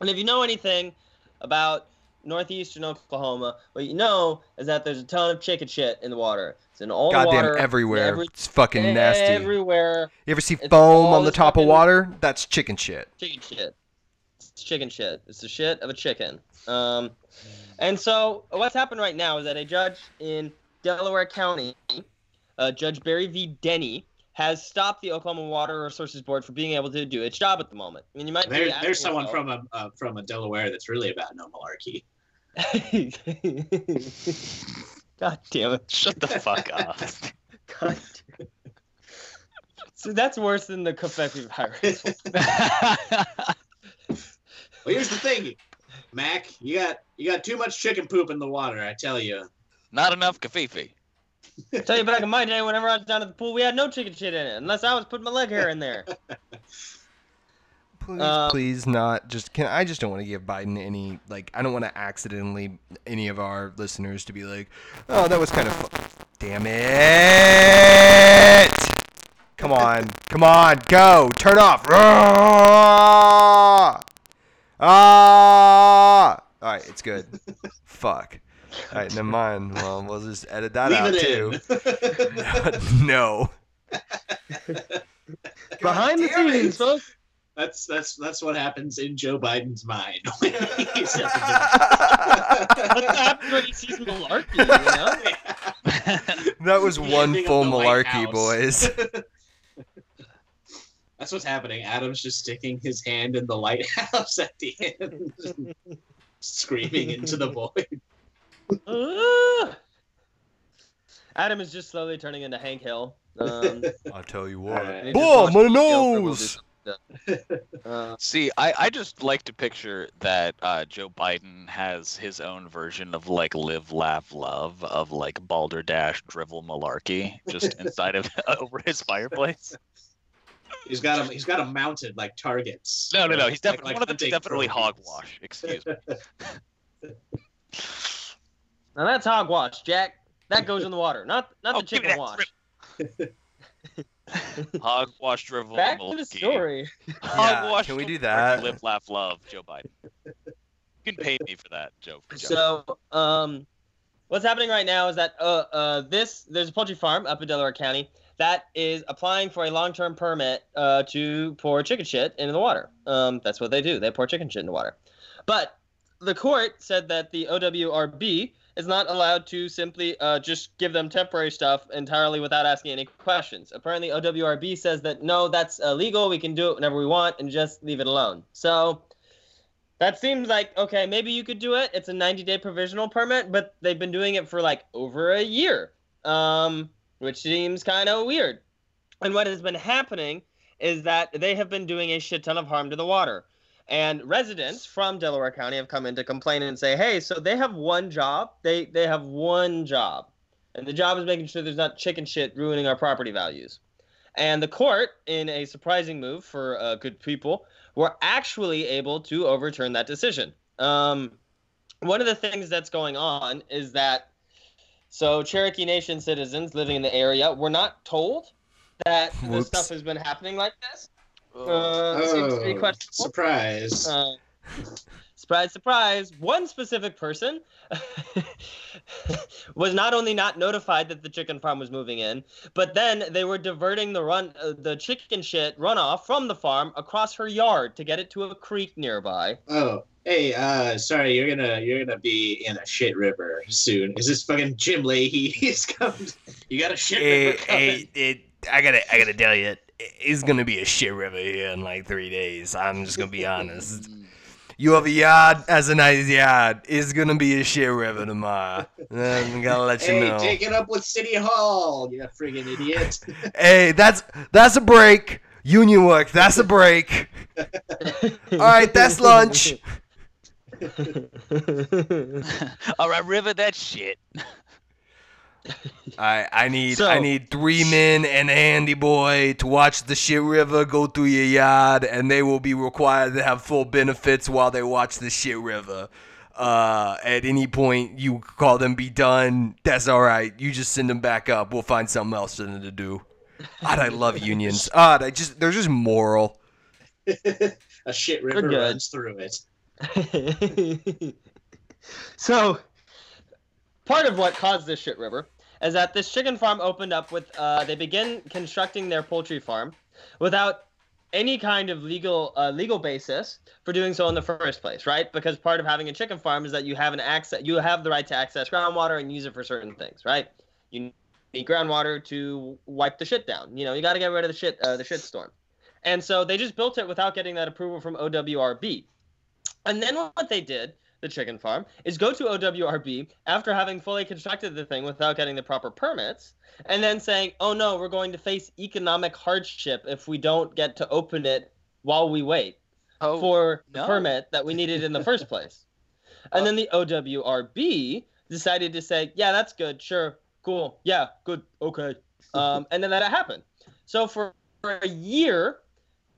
And if you know anything about northeastern Oklahoma, what you know is that there's a ton of chicken shit in the water. It's in all the Goddamn water. everywhere. every- it's fucking nasty. Everywhere. You ever see it's foam on the top of water? That's chicken shit. Chicken shit. It's chicken shit. It's the shit of a chicken. Um, and so what's happened right now is that a judge in Delaware County, uh, Judge Barry V. Denny, has stopped the Oklahoma Water Resources Board for being able to do its job at the moment. I mean, you might There, asking there's someone yourself- from a uh, from a Delaware that's really about no malarkey. <laughs> God damn it. Shut the fuck up. <laughs> God damn it. So that's worse than the Covfefe virus. <laughs> Well, here's the thing, Mac. You got you got too much chicken poop in the water. I tell you. Not enough kafifi. Tell you back in my day, whenever I was down at the pool, we had no chicken shit in it, unless I was putting my leg hair in there. Please, Um, please not. Just can I just don't want to give Biden any like I don't want to accidentally any of our listeners to be like, oh, that was kind of. Fu-. Damn it! Come on, come on, go, turn off. Ah! All right, it's good. <laughs> Fuck. All right, never mind. Well, we'll just edit that Leave out it too. in. <laughs> no. <laughs> Behind the damn it. scenes, folks. That's that's that's what happens in Joe Biden's mind. when he's- What happens when he sees malarkey? You know? that was one Landing full on the White malarkey, House. boys. That's what's happening. Adam's just sticking his hand in the lighthouse <laughs> at the end, screaming into the void. <laughs> Adam is just slowly turning into Hank Hill. Um, <laughs> I'll tell you what. right. and Boy, my the Joker will nose! uh, See, I, I just like to picture that uh, Joe Biden has his own version of like live, laugh, love of like balderdash, drivel, malarkey just inside of over his fireplace. He's got him. He's got him mounted like targets. No, no, no. He's definitely like one of them. Definitely trophies. hogwash. Excuse me. <laughs> now that's hogwash, Jack. That goes in the water, not not Oh, the chicken that wash. Hogwash, drivel, Back to the story. <laughs> Hogwash. can we do that? Live, laugh, love. Joe Biden. You can pay me for that, Joe. Joe. So, um, what's happening right now is that uh, uh, this there's a poultry farm up in Delaware County that is applying for a long-term permit uh, to pour chicken shit into the water. Um, that's what they do. They pour chicken shit in the water. But the court said that the OWRB is not allowed to simply uh, just give them temporary stuff entirely without asking any questions. Apparently, OWRB says that no, that's illegal. We can do it whenever we want and just leave it alone. So that seems like okay, maybe you could do it. It's a 90-day provisional permit, but they've been doing it for like over a year, um, which seems kind of weird. And what has been happening is that they have been doing a shit ton of harm to the water. And residents from Delaware County have come in to complain and say, "Hey, so they have one job. They they have one job, and the job is making sure there's not chicken shit ruining our property values." And the court, in a surprising move for uh, good people, were actually able to overturn that decision. Um, one of the things that's going on is that so Cherokee Nation citizens living in the area were not told that this stuff has been happening like this. Uh, seems to be Oh, questionable. surprise! Uh, surprise, surprise. One specific person <laughs> was not only not notified that the chicken farm was moving in, but then they were diverting the run, uh, the chicken shit runoff from the farm across her yard to get it to a creek nearby. oh, hey, uh, sorry, you're gonna you're gonna be in a shit river soon. Is this fucking Jim Lahey? <laughs> He's coming. You got a shit Hey, river coming. hey, it, I gotta, I gotta tell you, it's gonna be a shit river here in like three days. I'm just gonna be honest. You have a yard as a nice yard. It's gonna be a shit river tomorrow. I'm gonna let you Hey, know. take it up with City Hall, you friggin' idiot. <laughs> Hey, that's that's a break. Union work. That's a break. <laughs> All right, that's lunch. <laughs> All right, River, that shit. I I need So- I need three men and a handy boy to watch the shit river go through your yard, and they will be required to have full benefits while they watch the shit river. Uh, at any point you call them be done, that's all right. You just send them back up. We'll find something else for them to do. God, I love <laughs> unions. God, I just they're just moral. <laughs> a shit river runs through it. <laughs> so, part of what caused this shit river is that this chicken farm opened up with uh, they begin constructing their poultry farm without any kind of legal uh, legal basis for doing so in the first place, right? Because part of having a chicken farm is that you have an access, you have the right to access groundwater and use it for certain things, right? You need groundwater to wipe the shit down. You know, you got to get rid of the shit, uh, the shit storm. And so they just built it without getting that approval from OWRB. And then what they did, the chicken farm, is go to OWRB after having fully constructed the thing without getting the proper permits, and then saying, "Oh no, we're going to face economic hardship if we don't get to open it while we wait Oh, for the permit that we needed in the first <laughs> place." And then the OWRB decided to say, "Yeah, that's good. Sure, cool. Yeah, good. Okay." <laughs> Um, and then that happened. So for, for a year,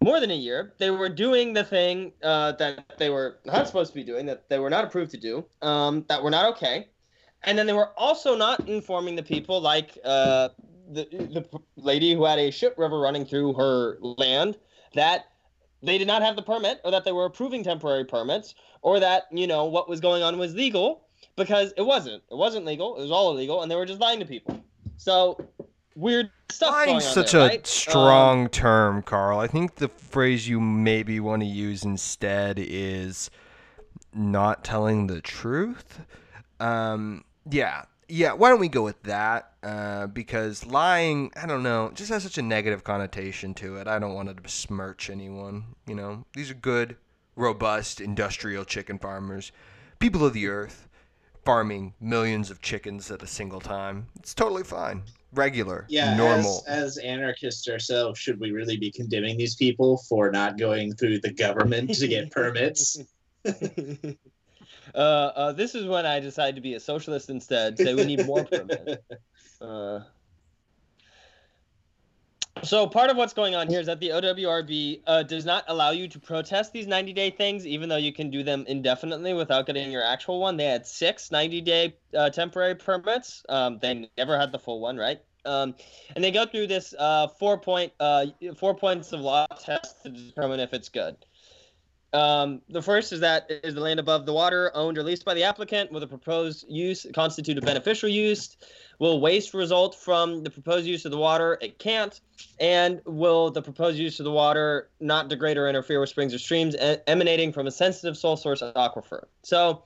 more than a year, they were doing the thing uh, that they were not supposed to be doing, that they were not approved to do, um, that were not okay. And then they were also not informing the people, like uh, the, the lady who had a ship river running through her land, that they did not have the permit or that they were approving temporary permits or that, you know, what was going on was legal because it wasn't. It wasn't legal. It was all illegal and they were just lying to people. So weird stuff Lying's such there, a right? Um, strong term, Carl. I think the phrase you maybe want to use instead is not telling the truth. Um, yeah, yeah. Why don't we go with that? Uh, because lying, I don't know, just has such a negative connotation to it. I don't want to besmirch anyone. You know, these are good, robust, industrial chicken farmers, people of the earth, farming millions of chickens at a single time. It's totally fine, regular, Yeah, normal. As, as anarchists ourselves, should we really be condemning these people for not going through the government to get permits? <laughs> <laughs> uh, uh, this is when I decided to be a socialist instead. Say we need more permits. <laughs> Uh, so part of what's going on here is that the OWRB uh, does not allow you to protest these 90-day things, even though you can do them indefinitely without getting your actual one. They had six 90-day uh, temporary permits. Um, they never had the full one, right? Um, and they go through this uh, four point uh, four points of law test to determine if it's good. Um, the first is that is the land above the water owned or leased by the applicant? Will the proposed use constitute a beneficial use? Will waste result from the proposed use of the water? It can't. And will the proposed use of the water not degrade or interfere with springs or streams emanating from a sensitive sole source aquifer? So,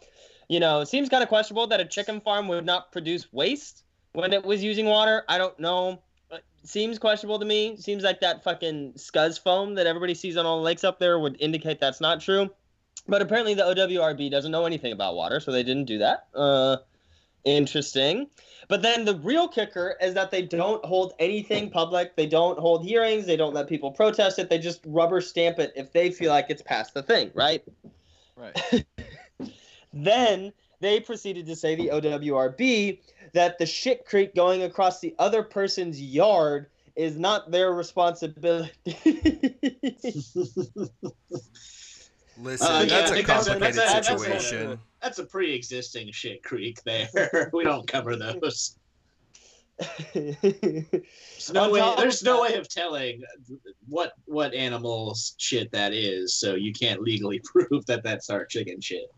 you know, it seems kind of questionable that a chicken farm would not produce waste when it was using water. I don't know. Seems questionable to me. Seems like that fucking scuzz foam that everybody sees on all the lakes up there would indicate that's not true. But apparently the OWRB doesn't know anything about water, so they didn't do that. Uh, interesting. But then the real kicker is that they don't hold anything public. They don't hold hearings. They don't let people protest it. They just rubber stamp it if they feel like it's past the thing, right? Right. <laughs> Then they proceeded to say the OWRB that the shit creek going across the other person's yard is not their responsibility. <laughs> Listen, Uh, yeah, that's a complicated that's a- that's a- situation. That's a pre-existing shit creek there. <laughs> we don't cover those. There's <laughs> no way. of There's no way of telling what what animal's shit that is, so you can't legally <laughs> prove that that's our chicken shit.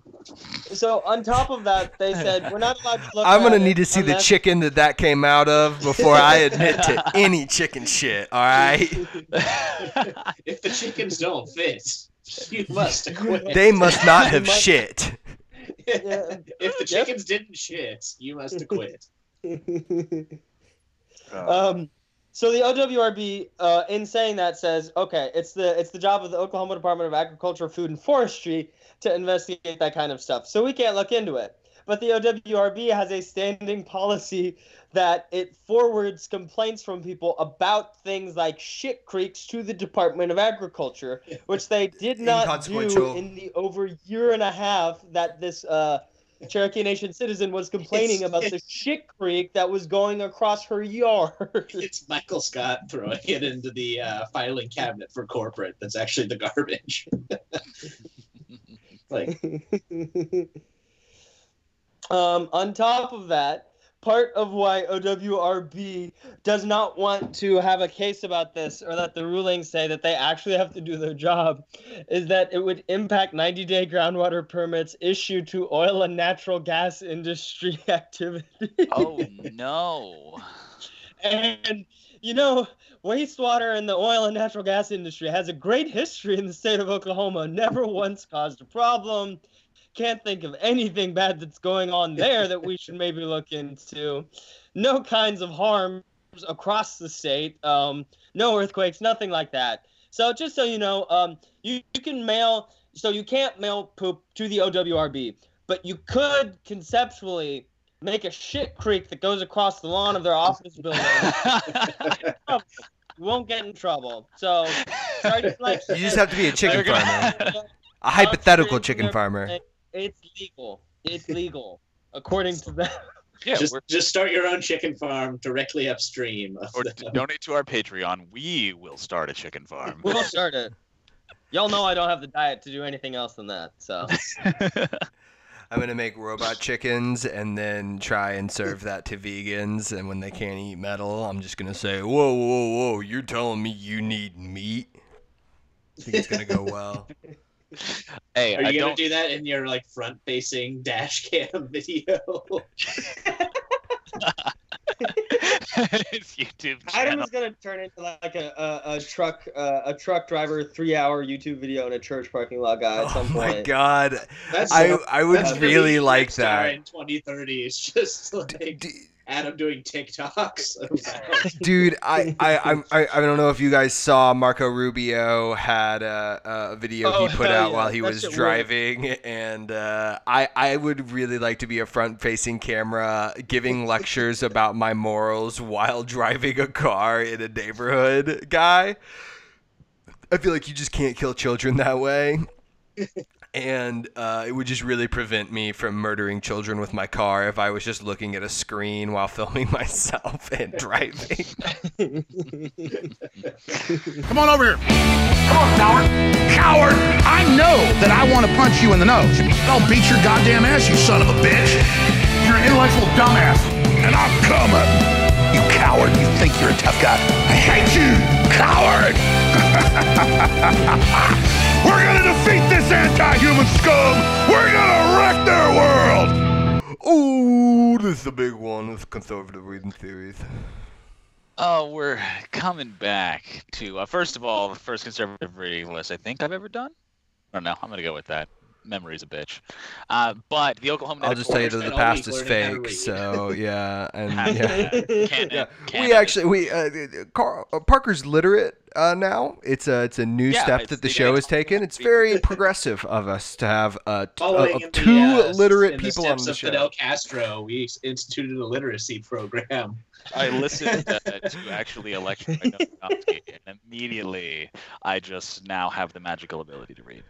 so on top of that, they said we're not allowed to look. I'm gonna at need it to see the chicken that that came out of before I <laughs> admit to any chicken shit. All right, if the chickens don't fit, you must quit. they must not have Must- shit. Yeah. if the Yep. chickens didn't shit, you must have quit. Um, so the OWRB, uh, in saying that, says, okay, it's the it's the job of the Oklahoma Department of Agriculture, Food, and Forestry to investigate that kind of stuff. So we can't look into it. But the OWRB has a standing policy that it forwards complaints from people about things like shit creeks to the Department of Agriculture, which they did not do in the over year and a half that this uh, Cherokee Nation citizen was complaining It's- <laughs> about the shit creek that was going across her yard. <laughs> It's Michael Scott throwing it into the uh, filing cabinet for corporate. That's actually the garbage. <laughs> like um, on top of that, part of why OWRB does not want to have a case about this or that the rulings say that they actually have to do their job is that it would impact 90 day groundwater permits issued to oil and natural gas industry <laughs> activity. oh no. And you know, wastewater in the oil and natural gas industry has a great history in the state of Oklahoma. Never once caused a problem. Can't think of anything bad that's going on there that we should maybe look into. No kinds of harms across the state. Um, no earthquakes, nothing like that. So just so you know, um, you, you can mail. So you can't mail poop to the OWRB, but you could conceptually make a shit creek that goes across the lawn of their office building. <laughs> <laughs> you won't get in trouble. So, sorry like. You just have to be a chicken farmer, <laughs> a hypothetical chicken and farmer. Everything, It's legal. It's <laughs> legal, according to them. <laughs> yeah, just we're, just start your own chicken farm directly upstream. Or the, donate to our Patreon. We will start a chicken farm. <laughs> We'll start it. Y'all know I don't have the diet to do anything else than that. So, I'm gonna make robot chickens and then try and serve that to vegans. And when they can't eat metal, I'm just gonna say, "Whoa, whoa, whoa! You're telling me you need meat?" I think it's gonna go well. Hey, Are I you gonna don't. do that in your like front-facing dash cam <laughs> video? His YouTube <laughs> Adam is gonna turn into like a a, a truck uh, a truck driver three hour YouTube video in a church parking lot guy at Oh some my god, That's I I would really like that. in 2030. It's just like D- Adam doing TikToks. <laughs> Dude, I, I, <laughs> I'm- I, I don't know if you guys saw Marco Rubio had a, a video Oh, he put out yeah. while he That was shit ruled. driving, and uh, I, I would really like to be a front-facing camera giving <laughs> lectures about my morals while driving a car in a neighborhood guy. I feel like you just can't kill children that way. And uh, it would just really prevent me from murdering children with my car if I was just looking at a screen while <laughs> filming myself and driving. Come on over here. Come on, coward. Coward! I know that I want to punch you in the nose. I'll beat your goddamn ass, you son of a bitch. You're an intellectual dumbass. And I'm coming. You coward. You think you're a tough guy. I hate you, coward. <laughs> We're gonna defeat this anti-human scum. We're gonna wreck their world. Oh, this is a big one with conservative reading series. Oh, we're coming back to uh, first of all the first conservative reading list I think I've ever done. I don't know. I'm gonna go with that. Memory's a bitch. Uh, but the Oklahoma. I'll just tell you that the past is learning how to fake. So yeah, <laughs> and yeah. Canon- Yeah, canon we actually we uh, Car- uh, Parker's literate uh, now. It's a it's a new Yeah, step that the the show has taken. It's very progressive of us to have uh, t- uh, Following of in the, two uh, literate in the people on steps the of show. Fidel Castro, we instituted a literacy program. I listened uh, <laughs> to actually election by Noam Chomsky, and immediately I just now have the magical ability to read.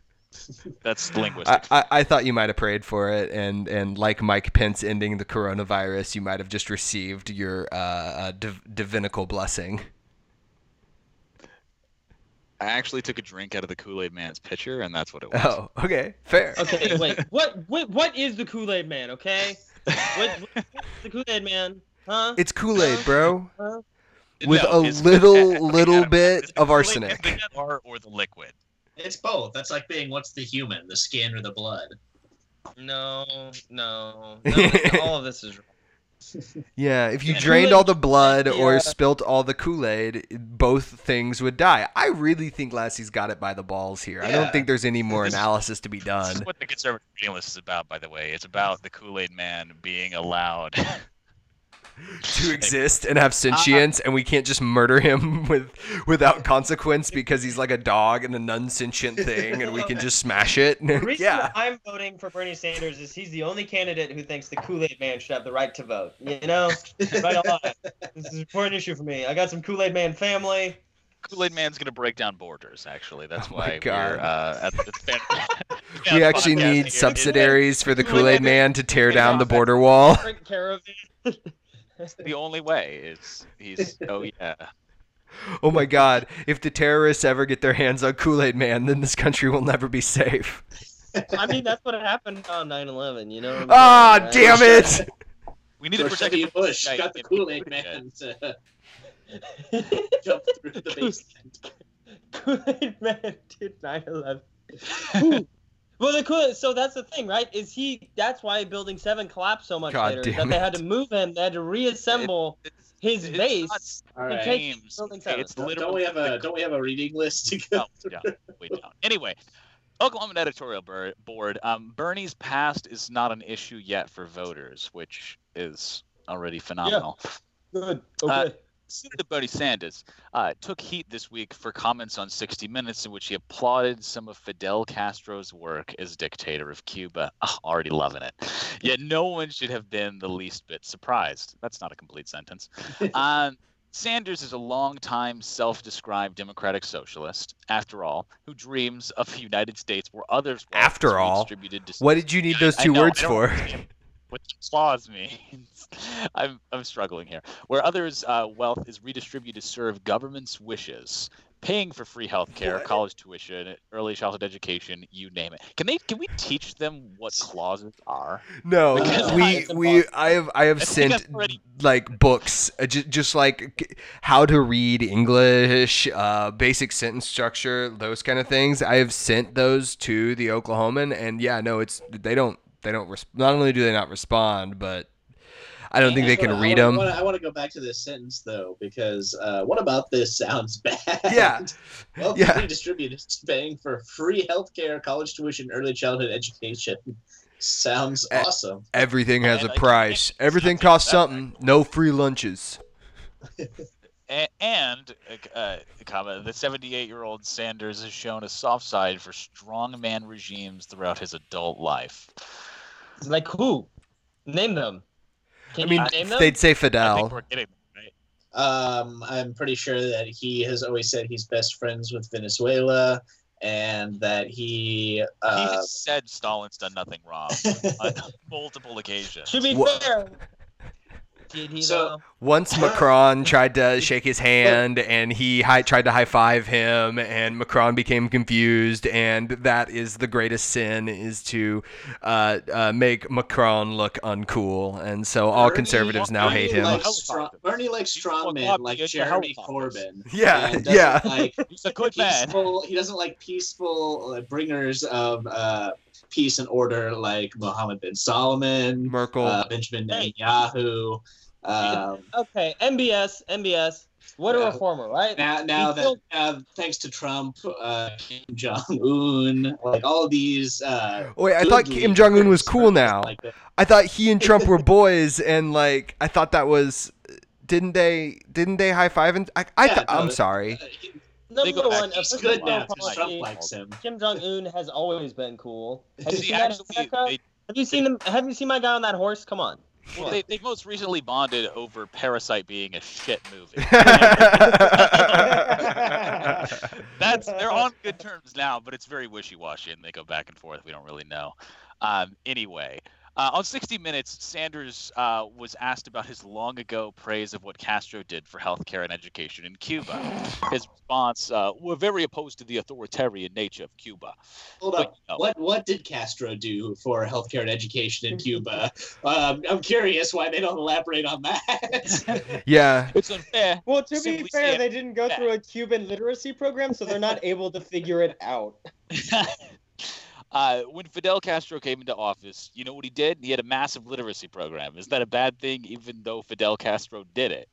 That's I, linguistics. I, I thought you might have prayed for it, and, and like Mike Pence ending the coronavirus, you might have just received your uh, uh, div- divinical blessing. I actually took a drink out of the Kool Aid Man's pitcher, and that's what it was. Oh, okay, fair. <laughs> Okay, wait. What what what is the Kool Aid Man? Okay, what, what's the Kool Aid Man? Huh? It's Kool Aid, bro. with No, a little- <laughs> little bit of arsenic. the jar or the liquid? It's both. That's like being what's the human, the skin or the blood. No, no, <laughs> no. all of this is wrong. Yeah, if you Yeah. drained Kool-Aid all the blood or spilt all the Kool Aid, both things would die. I really think Lassie's got it by the balls here. I don't think there's any more This- analysis to be This done. is what the conservative reading list is about, by the way. It's about the Kool Aid Man being allowed. <laughs> <laughs> to exist and have sentience, and we can't just murder him <laughs> with without consequence because he's like a dog and a non-sentient <laughs> thing, and we can just smash it. The reason yeah. I'm voting for Bernie Sanders is he's the only candidate who thinks the Kool Aid Man should have the right to vote. You know, right on. This is an important issue for me. I got some Kool Aid Man family. Kool Aid Man's gonna break down borders. Actually, that's Oh why we're uh, at the fan- We actually need subsidiaries for the Kool-Aid Kool-Aid Man- Man to tear down the border wall. Care of it. The only way is he's. Oh yeah. <laughs> Oh my God! If the terrorists ever get their hands on Kool-Aid Man, then this country will never be safe. I mean, that's what happened on 9/11. You know. Ah, saying, right? damn it! We need to protect W. Bush this guy. got the Kool Aid Man to <laughs> jump through the basement. Kool-Aid Man did 9/11. <laughs> Well, the cool. So that's the thing, right? Is he? That's why Building Seven collapsed so much God later. damn That they had to move him. They had to reassemble It's- his it's base. All to right. take James, Building Seven. it's Don't- literally Don't we have a don't we have a reading list to go No, through? we don't. Anyway, Oklahoma editorial board. Um, Bernie's past is not an issue yet for voters, which is already phenomenal. Yeah. Good. Uh, Senator Bernie Sanders uh, took heat this week for comments on 60 Minutes in which he applauded some of Fidel Castro's work as dictator of Cuba. Ah, already loving it. Yet no one should have been the least bit surprised. That's not a complete sentence. <laughs> Um, Sanders is a longtime self described democratic socialist, after all, who dreams of a United States where others wealth After all, redistributed to What did you need those I two know, words for? <laughs> What clause means. <laughs> I'm, I'm struggling here. Where others' uh, wealth is redistributed to serve government's wishes. paying for free health care, college tuition, early childhood education, you name it. Can they? Can we teach them what clauses are? No, <laughs> Because we it's we. I have I have I sent like books, uh, just, just like how to read English, uh, basic sentence structure, those kind of things. I have sent those to the Oklahoman, and yeah, no, it's they don't they don't res- not only do they not respond, but I don't think they can read I them. wanna- I want to go back to this sentence though, because uh, what about this sounds <laughs> bad? Yeah. well, Yeah. redistributed paying for free healthcare, college tuition, early childhood education sounds awesome. Everything has a And I- price. <laughs> Everything costs that- something. No free lunches. And uh, uh, comment: the 78-year-old Sanders has shown a soft side for strongman regimes throughout his adult life. Like who? Name them. Can I mean, you name them? they'd say I Fidel. think we're getting there, right. Um, I'm pretty sure that he has always said he's best friends with Venezuela, and that he. he Uh, has said Stalin's done nothing wrong <laughs> on multiple occasions. To be Wha- fair, did he So- though? Once <laughs> Macron tried to shake his hand and he hi- tried to high five him, and Macron became confused, and that is the greatest sin is to uh, uh, make Macron look uncool, and so all Bernie- conservatives now Bernie hate him. Likes Helicopters. strong, Bernie likes You strongmen like Jeremy. Corbyn. Yeah, yeah. Like <laughs> He's a good man. He doesn't like peaceful uh, bringers of uh, peace and order like Mohammed bin Salman, Merkel. uh, Benjamin Hey. Netanyahu. Um, Okay, MBS, MBS. What a Yeah. reformer, right? now, now that still- uh, thanks to Trump, uh, Kim Jong Un, like all these. Uh, Wait, I thought Kim Jong Un was cool now. Like. I thought he and Trump were <laughs> boys, and like I thought that was. Didn't they? Didn't they high five? And I, I Yeah, th- I'm sorry. uh, he- Number go one, he's good now because Trump likes him. Kim Jong Un has always been cool. <laughs> Have you seen that actually, they, Have you seen them? Have you seen my guy on that horse? Come on. Well, they, they most recently bonded over Parasite being a shit movie. <laughs> That's they're on good terms now, but it's very wishy-washy, and they go back and forth. We don't really know. Um, anyway, uh, on 60 Minutes, Sanders uh, was asked about his long ago praise of what Castro did for healthcare and education in Cuba. His response: uh, "We're very opposed to the authoritarian nature of Cuba." Hold But, up. no. What what did Castro do for healthcare and education in Cuba? um, I'm curious why they don't elaborate on that. <laughs> yeah. It's unfair. Well, to Simply be fair, they didn't go through a Cuban literacy program, so they're not able to figure it out. <laughs> uh, when Fidel Castro came into office, you know what he did? He had a massive literacy program. Is that a bad thing, even though Fidel Castro did it?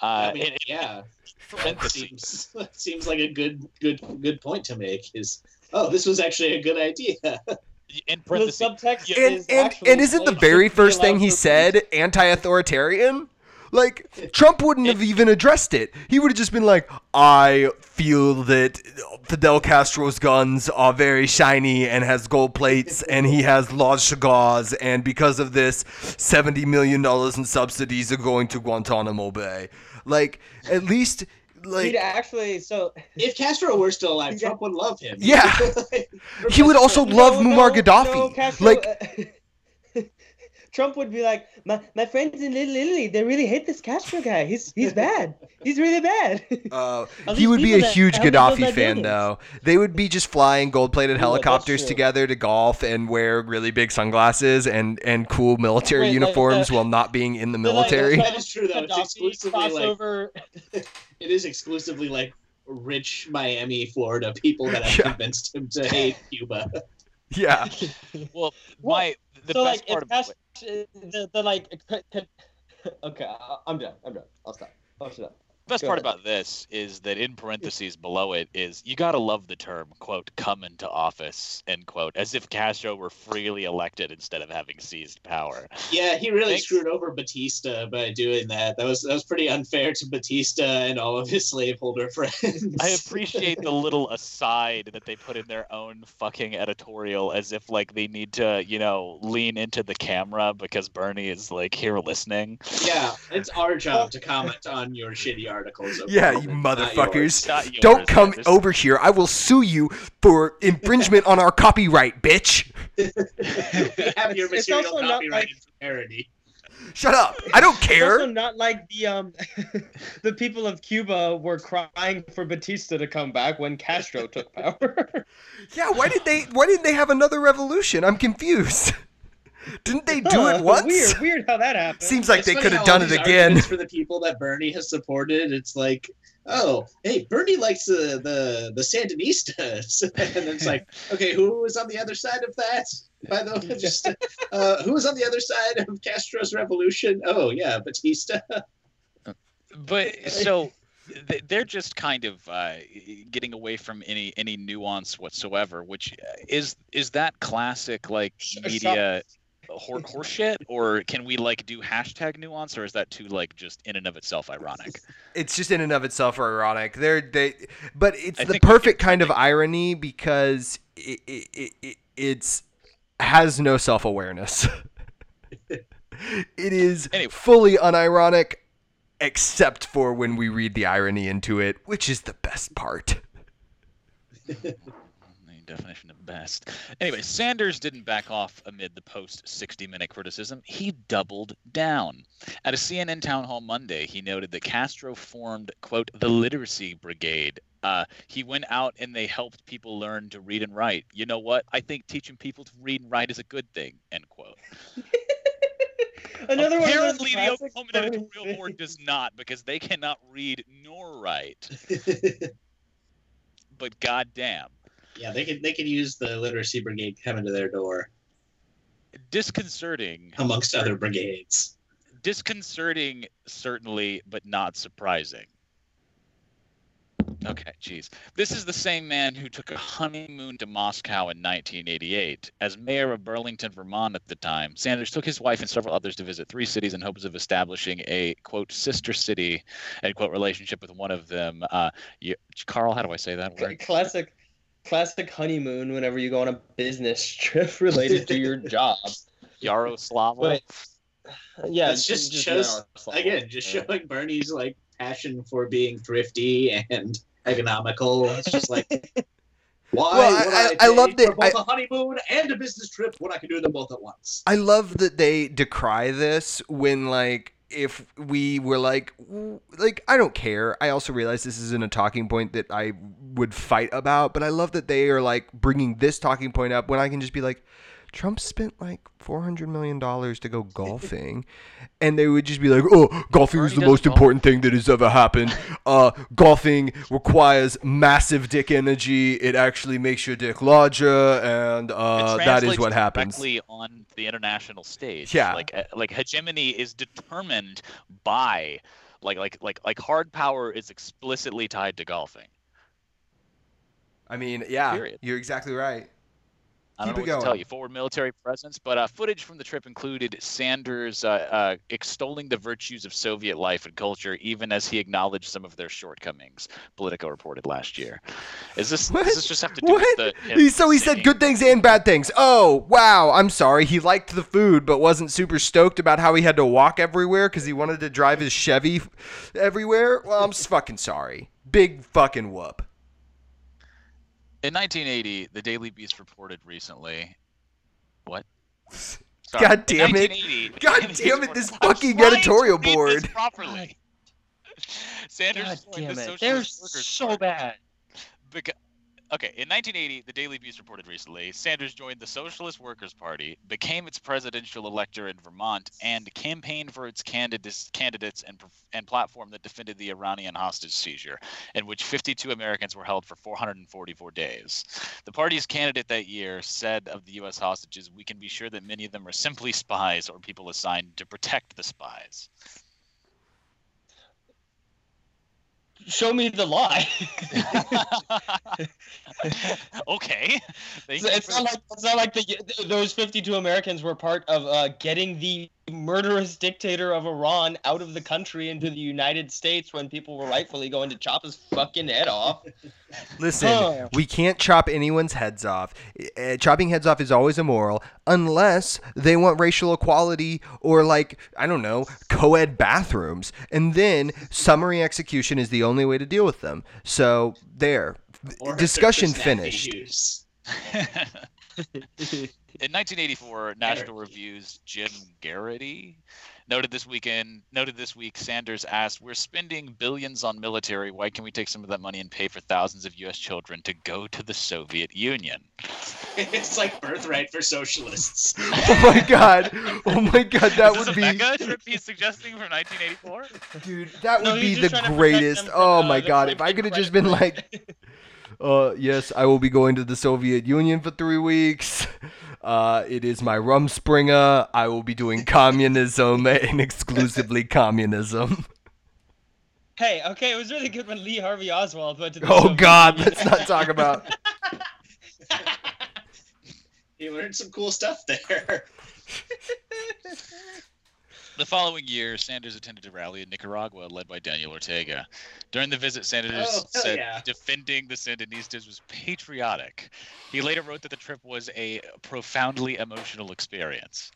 Uh, I mean, and- and- yeah, <laughs> that seems that seems like a good good good point to make. Is oh, this was actually a good idea. <laughs> in The subtext And is and, actually and isn't the very first thing he said anti-authoritarian? Like Trump wouldn't have even addressed it. He would have just been like, "I feel that Fidel Castro's guns are very shiny and has gold plates, and he has large cigars, and because of this, seventy million dollars in subsidies are going to Guantanamo Bay." Like, at least, like, He'd actually so <laughs> If Castro were still alive, Trump would love him. Yeah. <laughs> he would also love No, Muammar no, Gaddafi. no, Castro, like, uh, <laughs> Trump would be like, my, my friends in Little Italy, they really hate this Castro guy. He's he's bad. He's really bad. <laughs> Uh, he would be a that huge help me build Gaddafi fan, though. They would be just flying gold-plated that's helicopters true. together to golf and wear really big sunglasses and, and cool military Wait, like, uniforms uh, while not being in the <laughs> They're like, military. uh, That is true, though. It's Gaddafi exclusively, like- <laughs> It is exclusively like rich Miami, Florida people that have Yeah. convinced him to hate Cuba. yeah. well, Well, my the so best like, part if of Castro, the, the like, <laughs> okay, I'm done. I'm done. I'll stop. I'll shut up. Best Go part ahead. about this is that in parentheses below it is you gotta love the term quote come into office end quote as if Castro were freely elected instead of having seized power. Yeah, he really Thanks. screwed over Batista by doing that. That was that was pretty unfair to Batista and all of his slaveholder <laughs> friends. I appreciate the little aside that they put in their own fucking editorial as if like they need to, you know, lean into the camera because Bernie is like here listening. Yeah, it's our job to <laughs> comment on your shitty articles. Yeah, okay? you Not yours. motherfuckers. Not yours, Don't come There's- over here. I will sue you for infringement on our copyright, bitch. we <laughs> have your It's- it's material also not like- parody. Shut up. I don't <laughs> It's care. also not like the um <laughs> the people of Cuba were crying for Batista to come back when Castro took power. Yeah, why did they why didn't they have another revolution? I'm confused. Didn't they do Huh, it once? Weird, weird how that happened. Seems like It's they could have done it again. For <laughs> the people that Bernie has supported, it's like, oh, hey, Bernie likes the the, the Sandinistas, <laughs> and it's like, okay, who was on the other side of that? By the way, just <laughs> uh, who was on the other side of Castro's revolution? Oh yeah, Batista. But so they're just kind of uh, getting away from any any nuance whatsoever, which uh, is is that classic like media hor- horseshit, or can we like do hashtag nuance, or is that too like just in and of itself ironic? It's just in and of itself ironic. They're they, but it's I the perfect kind of irony because it, it, it, it it's has no self awareness. <laughs> it is Anyway. fully unironic, except for when we read the irony into it, which is the best part. <laughs> The definition of best. Anyway, Sanders didn't back off amid the post 60 minute criticism. He doubled down. At a CNN town hall Monday, he noted that Castro formed, quote, the literacy brigade. Uh, he went out and they helped people learn to read and write. You know what? I think teaching people to read and write is a good thing, end quote. <laughs> Another one Apparently, the classic Oklahoma editorial board does not because they cannot read nor write. <laughs> But goddamn. Yeah, they could they could use the literacy brigade coming to their door. Disconcerting. Amongst other brigades. disconcerting certainly but not surprising. Okay geez. This is the same man who took a honeymoon to moscow in 1988 as mayor of burlington vermont at the time sanders took his wife and several others to visit three cities in hopes of establishing a quote sister city end quote relationship with one of them. Uh you, carl how do i say that? Word classic classic honeymoon whenever you go on a business <laughs> trip related to your job. <laughs> yaroslava But yeah, That's just shows- Again, just showing Bernie's like passion for being thrifty and economical. It's just like <laughs> why Well, would I- I, I love take that- for both I- a honeymoon and a business trip when I can do them both at once. I love that they decry this when like if we were like like I don't care. I also realize this isn't a talking point that I would fight about, but I love that they are like bringing this talking point up when I can just be like Trump spent like four hundred million dollars to go golfing, and they would just be like, "Oh, golfing is the most golf. important thing that has ever happened. <laughs> Uh, golfing requires massive dick energy. It actually makes your dick larger, and uh, that is what happens." directly on the international stage. Yeah. like uh, like hegemony is determined by like like like like hard power is explicitly tied to golfing. I mean, yeah, Period. you're exactly right. I don't Keep know what to tell you. Forward military presence, but uh, footage from the trip included Sanders uh, uh, extolling the virtues of Soviet life and culture, even as he acknowledged some of their shortcomings. Politico reported last year. Is this What? does this just have to do What? with the? He, so he said good things and bad things. Oh, wow. I'm sorry. He liked the food, but wasn't super stoked about how he had to walk everywhere because he wanted to drive his Chevy everywhere. Well, I'm fucking sorry. Big fucking whoop. In 1980, the Daily Beast reported recently. What? <laughs> God damn it. <laughs> God <laughs> damn it, this I'm fucking editorial read this board. properly. Sanders God joined damn the it. They're so bad. Beca- okay, in 1980, the Daily Beast reported recently, Sanders joined the Socialist Workers' Party, became its presidential elector in Vermont, and campaigned for its candidates, candidates and, and platform that defended the Iranian hostage seizure, in which 52 Americans were held for 444 days. The party's candidate that year said of the U.S. hostages, "We can be sure that many of them are simply spies or people assigned to protect the spies." Show me the lie. <laughs> okay. Thank it's it's not like it's not like the, those 52 Americans were part of uh, getting the murderous dictator of Iran out of the country into the United States when people were rightfully going to chop his fucking head off. <laughs> Listen, Huh. we can't chop anyone's heads off. Uh, chopping heads off is always immoral unless they want racial equality or, like, I don't know, co ed bathrooms. And then summary execution is the only way to deal with them. So, there. Or Discussion for finished. <laughs> use. <laughs> In 1984, National Review's Jim Geraghty noted this weekend noted this week Sanders asked, "We're spending billions on military. Why can't we take some of that money and pay for thousands of U.S. children to go to the Soviet Union?" <laughs> it's like birthright for socialists. <laughs> Oh my god. Oh my god, that Is would this be a mega trip he's suggesting from 1984? Dude, that No, would he's be the trying to protect greatest. them from, Oh uh, my the god, if I could have just been like uh yes, I will be going to the Soviet Union for 3 weeks. <laughs> Uh it is my Rumspringa. I will be doing communism <laughs> and exclusively communism. <laughs> Hey, okay, it was really good when Lee Harvey Oswald went to the Oh Soviet god, Union. let's not talk about you learned some cool stuff there. The following year, Sanders attended a rally in Nicaragua led by Daniel Ortega. During the visit, Sanders Oh, said yeah. defending the Sandinistas was patriotic. He later wrote that the trip was a profoundly emotional experience.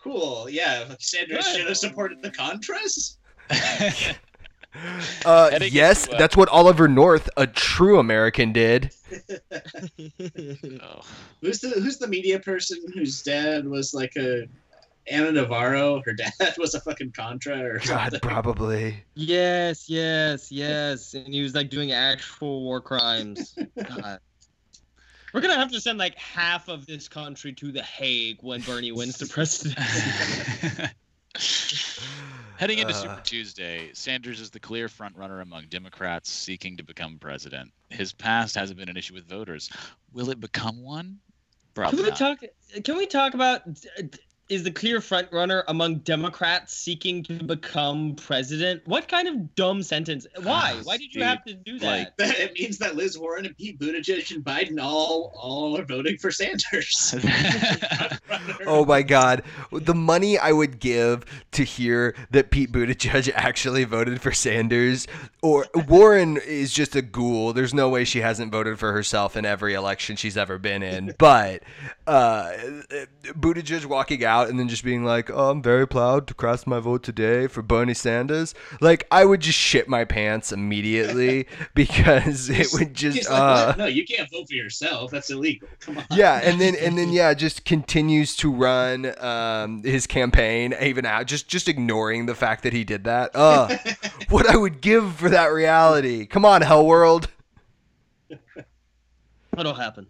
Cool. Yeah, Sanders Good. should have supported the Contras. <laughs> Uh yes, into, uh, that's what Oliver North, a true American did. <laughs> Oh. Who's the Who's the media person whose dad was like a Ana Navarro? Her dad <laughs> was a fucking Contra or God, something. probably. Yes, yes, yes. And he was like doing actual war crimes. <laughs> God. We're gonna have to send like half of this country to the Hague when Bernie wins the presidency. <laughs> Heading into Uh. Super Tuesday, Sanders is the clear frontrunner among Democrats seeking to become president. His past hasn't been an issue with voters. Will it become one? Probably. Can we not. talk? Can we talk about? Is the clear front runner among Democrats seeking to become president? What kind of dumb sentence? Why? Why did you Dude, have to do that? like- That <laughs> it means that Liz Warren and Pete Buttigieg and Biden all all are voting for Sanders. <laughs> Oh my god. The money I would give to hear that Pete Buttigieg <laughs> actually voted for Sanders or Warren is just a ghoul. There's no way she hasn't voted for herself in every election she's ever been in. But uh Buttigieg walking out and then just being like, "Oh, I'm very proud to cast my vote today for Bernie Sanders." Like I would just shit my pants immediately <laughs> because it would just He's like, uh no, you can't vote for yourself. That's illegal. Come on. yeah, and then and then <laughs> yeah, just continues to run um, his campaign even out, just just ignoring the fact that he did that. <laughs> Uh, what I would give for that reality. Come on, Hell World. What'll happen?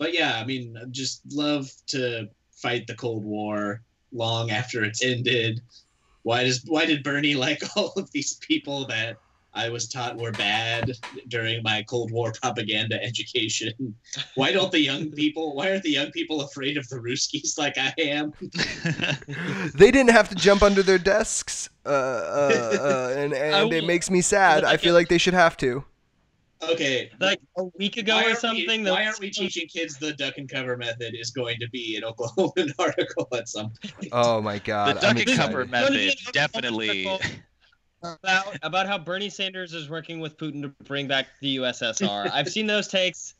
But yeah, I mean, I just love to fight the Cold War long after it's ended. Why does why did Bernie <laughs> like all of these people that I was taught were bad during my Cold War propaganda education? <laughs> Why don't the young people? Why aren't the young people afraid of the Ruskies like I am? <laughs> They didn't have to jump under their desks, uh, uh, uh, and and it makes me sad. I feel like they should have to. Okay, Like a week ago or something. We, why aren't we teaching kids the duck and cover method is going to be an Oklahoman <laughs> article at some point? Oh my the god, I'm duck and cover method definitely. about about how Bernie Sanders is working with Putin to bring back the USSR. I've seen those takes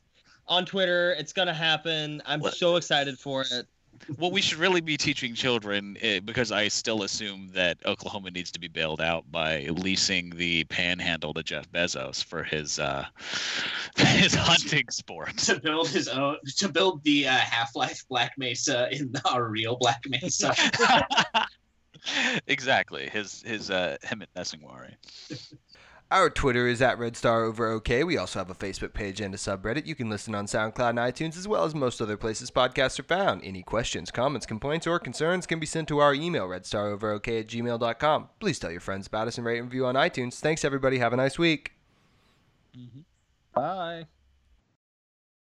on Twitter. It's gonna happen. I'm What? so excited for it. What we should really be teaching children, eh, because I still assume that Oklahoma needs to be bailed out by leasing the panhandle to Jeff Bezos for his uh, <laughs> his hunting sport. to build his own to build the uh, half-life black mesa in our real black mesa <laughs> exactly, his his uh, Hemet Nesingwary. <laughs> Our Twitter is at Red Star Over OK. We also have a Facebook page and a subreddit. You can listen on SoundCloud and iTunes as well as most other places podcasts are found. Any questions, comments, complaints, or concerns can be sent to our email, redstaroverok at gmail.com. Please tell your friends about us and rate and review on iTunes. Thanks, everybody. Have a nice week. Mm-hmm. Bye.